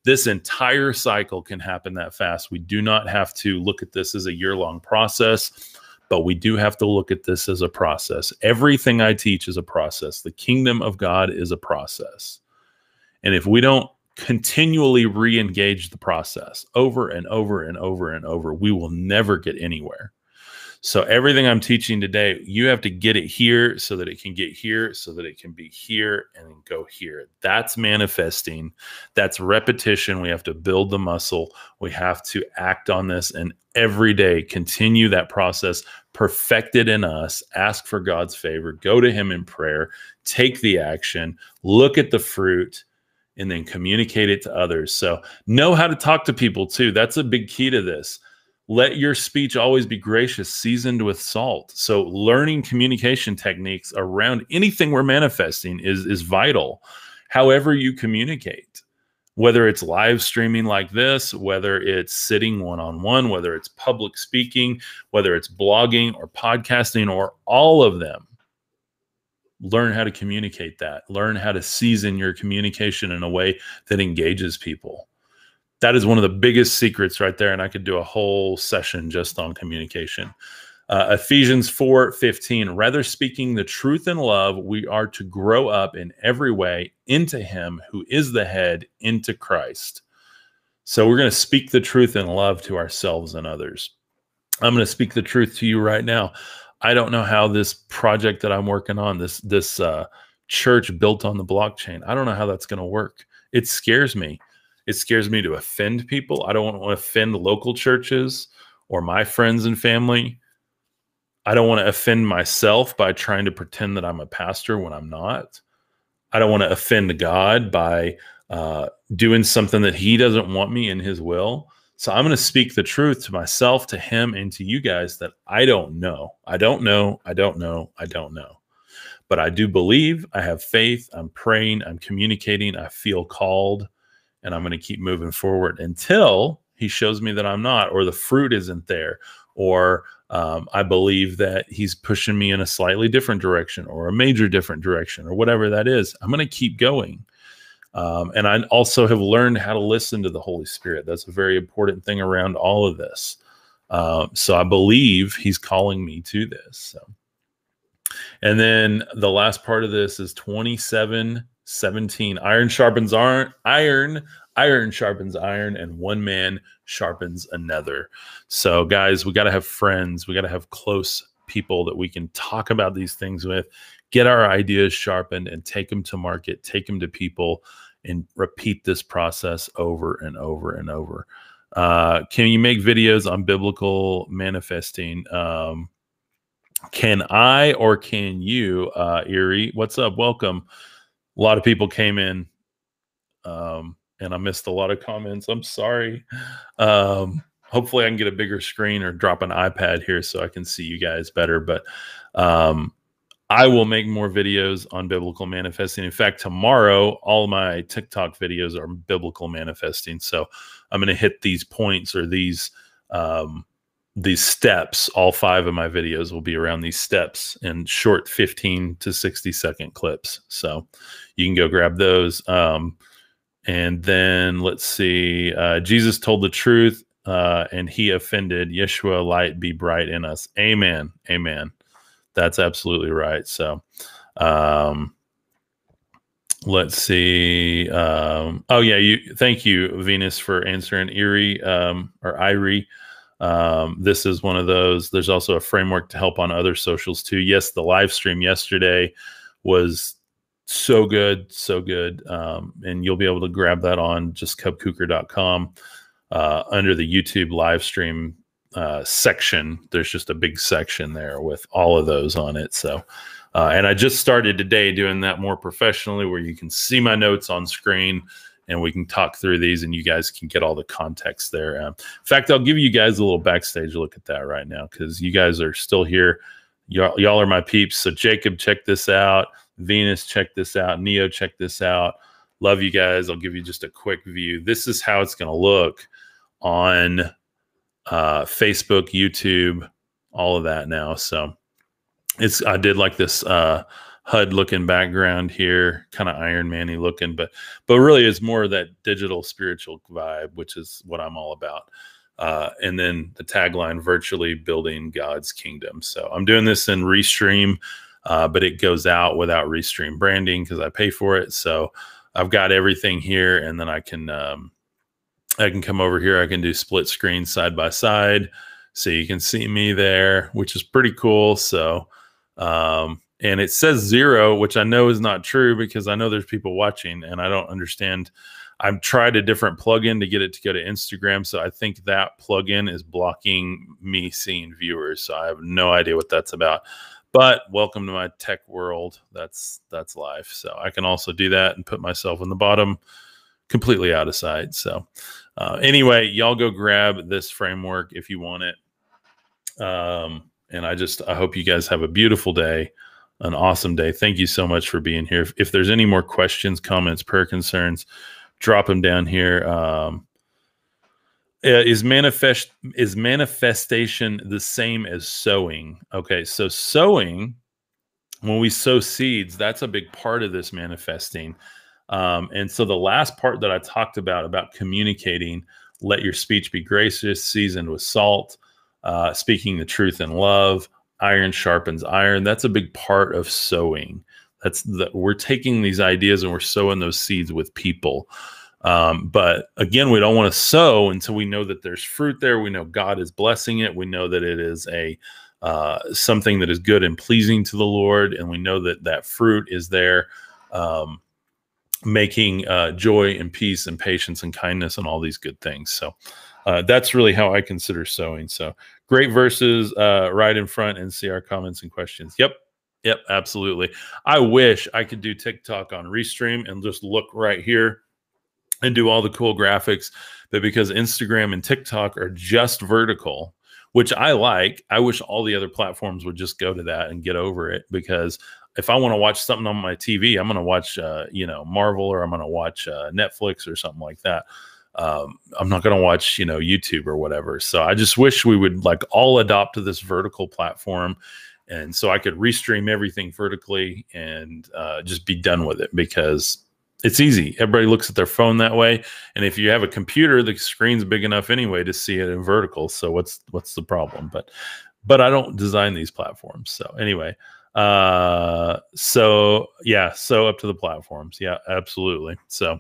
Speaker 1: This entire cycle can happen that fast. We do not have to look at this as a year long process, but we do have to look at this as a process. Everything I teach is a process. The kingdom of God is a process. And if we don't continually re-engage the process over and over and over and over we will never get anywhere so everything i'm teaching today you have to get it here so that it can get here so that it can be here and then go here that's manifesting that's repetition we have to build the muscle we have to act on this and every day continue that process perfect it in us ask for god's favor go to him in prayer take the action look at the fruit and then communicate it to others. So know how to talk to people too. That's a big key to this. Let your speech always be gracious, seasoned with salt. So learning communication techniques around anything we're manifesting is is vital. However you communicate, whether it's live streaming like this, whether it's sitting one on one, whether it's public speaking, whether it's blogging or podcasting or all of them learn how to communicate that learn how to season your communication in a way that engages people that is one of the biggest secrets right there and i could do a whole session just on communication uh, ephesians 4 15 rather speaking the truth in love we are to grow up in every way into him who is the head into christ so we're going to speak the truth in love to ourselves and others i'm going to speak the truth to you right now I don't know how this project that I'm working on, this this uh, church built on the blockchain, I don't know how that's going to work. It scares me. It scares me to offend people. I don't want to offend local churches or my friends and family. I don't want to offend myself by trying to pretend that I'm a pastor when I'm not. I don't want to offend God by uh, doing something that He doesn't want me in His will. So I'm going to speak the truth to myself, to him, and to you guys that I don't know. I don't know. I don't know. I don't know. But I do believe. I have faith. I'm praying. I'm communicating. I feel called. And I'm going to keep moving forward until he shows me that I'm not, or the fruit isn't there, or um, I believe that he's pushing me in a slightly different direction or a major different direction or whatever that is. I'm going to keep going. Um, and I also have learned how to listen to the Holy Spirit. That's a very important thing around all of this. Uh, so I believe He's calling me to this. So. And then the last part of this is 27 17. Iron sharpens iron, iron, iron sharpens iron, and one man sharpens another. So, guys, we got to have friends. We got to have close people that we can talk about these things with, get our ideas sharpened, and take them to market, take them to people and repeat this process over and over and over. Uh, can you make videos on biblical manifesting? Um, can I or can you, uh, Erie? What's up? Welcome. A lot of people came in, um, and I missed a lot of comments. I'm sorry. Um, hopefully, I can get a bigger screen or drop an iPad here so I can see you guys better. But um, I will make more videos on biblical manifesting. In fact, tomorrow, all my TikTok videos are biblical manifesting. So I'm going to hit these points or these um, these steps. All five of my videos will be around these steps in short 15 to 60 second clips. So you can go grab those. Um, and then let's see. Uh, Jesus told the truth, uh, and he offended. Yeshua, light be bright in us. Amen. Amen. That's absolutely right. So, um, let's see. Um, oh yeah, you. Thank you, Venus, for answering Erie um, or Irie. Um, this is one of those. There's also a framework to help on other socials too. Yes, the live stream yesterday was so good, so good, um, and you'll be able to grab that on just cubkuker.com uh, under the YouTube live stream uh, section. There's just a big section there with all of those on it. So, uh, and I just started today doing that more professionally, where you can see my notes on screen and we can talk through these, and you guys can get all the context there. Um, in fact, I'll give you guys a little backstage look at that right now because you guys are still here. Y'all, y'all are my peeps. So, Jacob, check this out. Venus, check this out. Neo, check this out. Love you guys. I'll give you just a quick view. This is how it's going to look on uh, Facebook, YouTube, all of that now. So it's I did like this uh, HUD looking background here, kind of Iron Manny looking, but but really it's more of that digital spiritual vibe, which is what I'm all about. Uh, and then the tagline virtually building God's kingdom. So I'm doing this in Restream, uh, but it goes out without Restream branding because I pay for it. So I've got everything here, and then I can um, I can come over here. I can do split screen side by side. So you can see me there, which is pretty cool. So, um, and it says zero, which I know is not true because I know there's people watching and I don't understand. I've tried a different plugin to get it to go to Instagram. So I think that plugin is blocking me seeing viewers. So I have no idea what that's about. But welcome to my tech world. That's that's life. So I can also do that and put myself in the bottom completely out of sight. So uh, anyway, y'all go grab this framework if you want it. Um, and I just I hope you guys have a beautiful day, an awesome day. Thank you so much for being here. If, if there's any more questions, comments, prayer concerns, drop them down here. Um, uh, is manifest is manifestation the same as sowing? Okay, so sowing when we sow seeds, that's a big part of this manifesting. Um, and so the last part that I talked about about communicating, let your speech be gracious, seasoned with salt, uh, speaking the truth in love, iron sharpens iron. That's a big part of sowing. That's that we're taking these ideas and we're sowing those seeds with people. Um, but again, we don't want to sow until we know that there's fruit there. We know God is blessing it. We know that it is a uh, something that is good and pleasing to the Lord, and we know that that fruit is there. Um, making uh, joy and peace and patience and kindness and all these good things. So uh, that's really how I consider sowing. So great verses uh, right in front and see our comments and questions. Yep. Yep. Absolutely. I wish I could do TikTok on Restream and just look right here and do all the cool graphics. But because Instagram and TikTok are just vertical, which I like, I wish all the other platforms would just go to that and get over it because if I want to watch something on my TV, I'm going to watch, uh, you know, Marvel or I'm going to watch uh, Netflix or something like that. Um, I'm not going to watch, you know, YouTube or whatever. So I just wish we would like all adopt this vertical platform. And so I could restream everything vertically and uh, just be done with it because it's easy. Everybody looks at their phone that way. And if you have a computer, the screen's big enough anyway to see it in vertical. So what's, what's the problem? But, but I don't design these platforms. So anyway, uh so yeah so up to the platforms. Yeah absolutely. So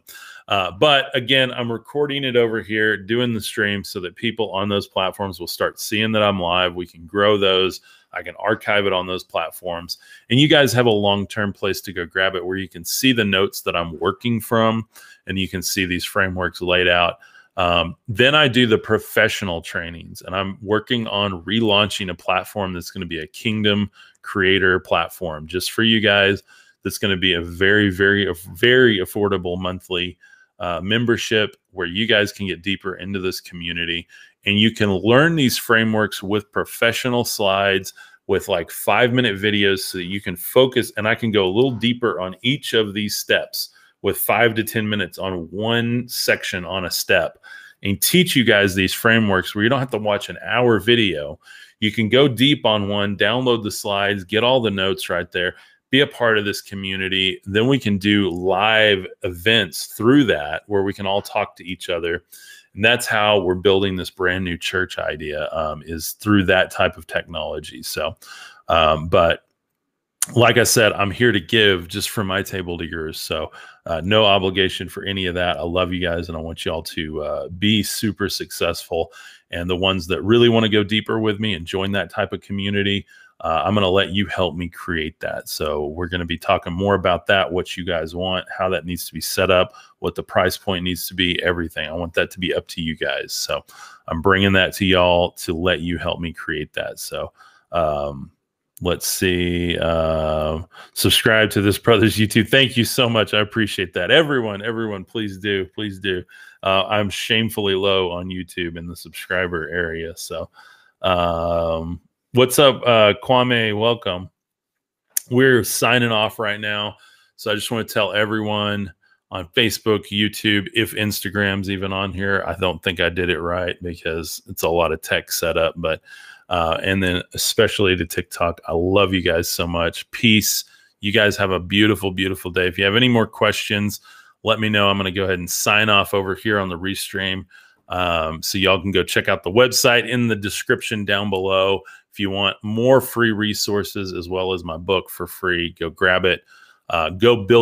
Speaker 1: uh but again i'm recording it over here doing the stream so that people on those platforms will start seeing that i'm live. We can grow those. I can archive it on those platforms. And you guys have a long-term place to go grab it where you can see the notes that i'm working from and you can see these frameworks laid out. Um, then I do the professional trainings, and I'm working on relaunching a platform that's going to be a kingdom creator platform just for you guys. That's going to be a very, very, very affordable monthly uh, membership where you guys can get deeper into this community and you can learn these frameworks with professional slides with like five minute videos so that you can focus and I can go a little deeper on each of these steps with five to 10 minutes on one section on a step and teach you guys these frameworks where you don't have to watch an hour video. You can go deep on one, download the slides, get all the notes right there, be a part of this community. Then we can do live events through that where we can all talk to each other. And that's how we're building this brand new church idea um, is through that type of technology. So, um, but like I said, I'm here to give just from my table to yours. So, uh, no obligation for any of that. I love you guys and I want you all to uh, be super successful. And the ones that really want to go deeper with me and join that type of community, uh, I'm going to let you help me create that. So, we're going to be talking more about that, what you guys want, how that needs to be set up, what the price point needs to be, everything. I want that to be up to you guys. So, I'm bringing that to y'all to let you help me create that. So, um, let's see uh, subscribe to this brothers youtube thank you so much i appreciate that everyone everyone please do please do uh, i'm shamefully low on youtube in the subscriber area so um, what's up uh, kwame welcome we're signing off right now so i just want to tell everyone on facebook youtube if instagram's even on here i don't think i did it right because it's a lot of tech setup but uh, and then especially to TikTok. I love you guys so much. Peace. You guys have a beautiful, beautiful day. If you have any more questions, let me know. I'm going to go ahead and sign off over here on the restream. Um, so y'all can go check out the website in the description down below. If you want more free resources as well as my book for free, go grab it. Uh, go build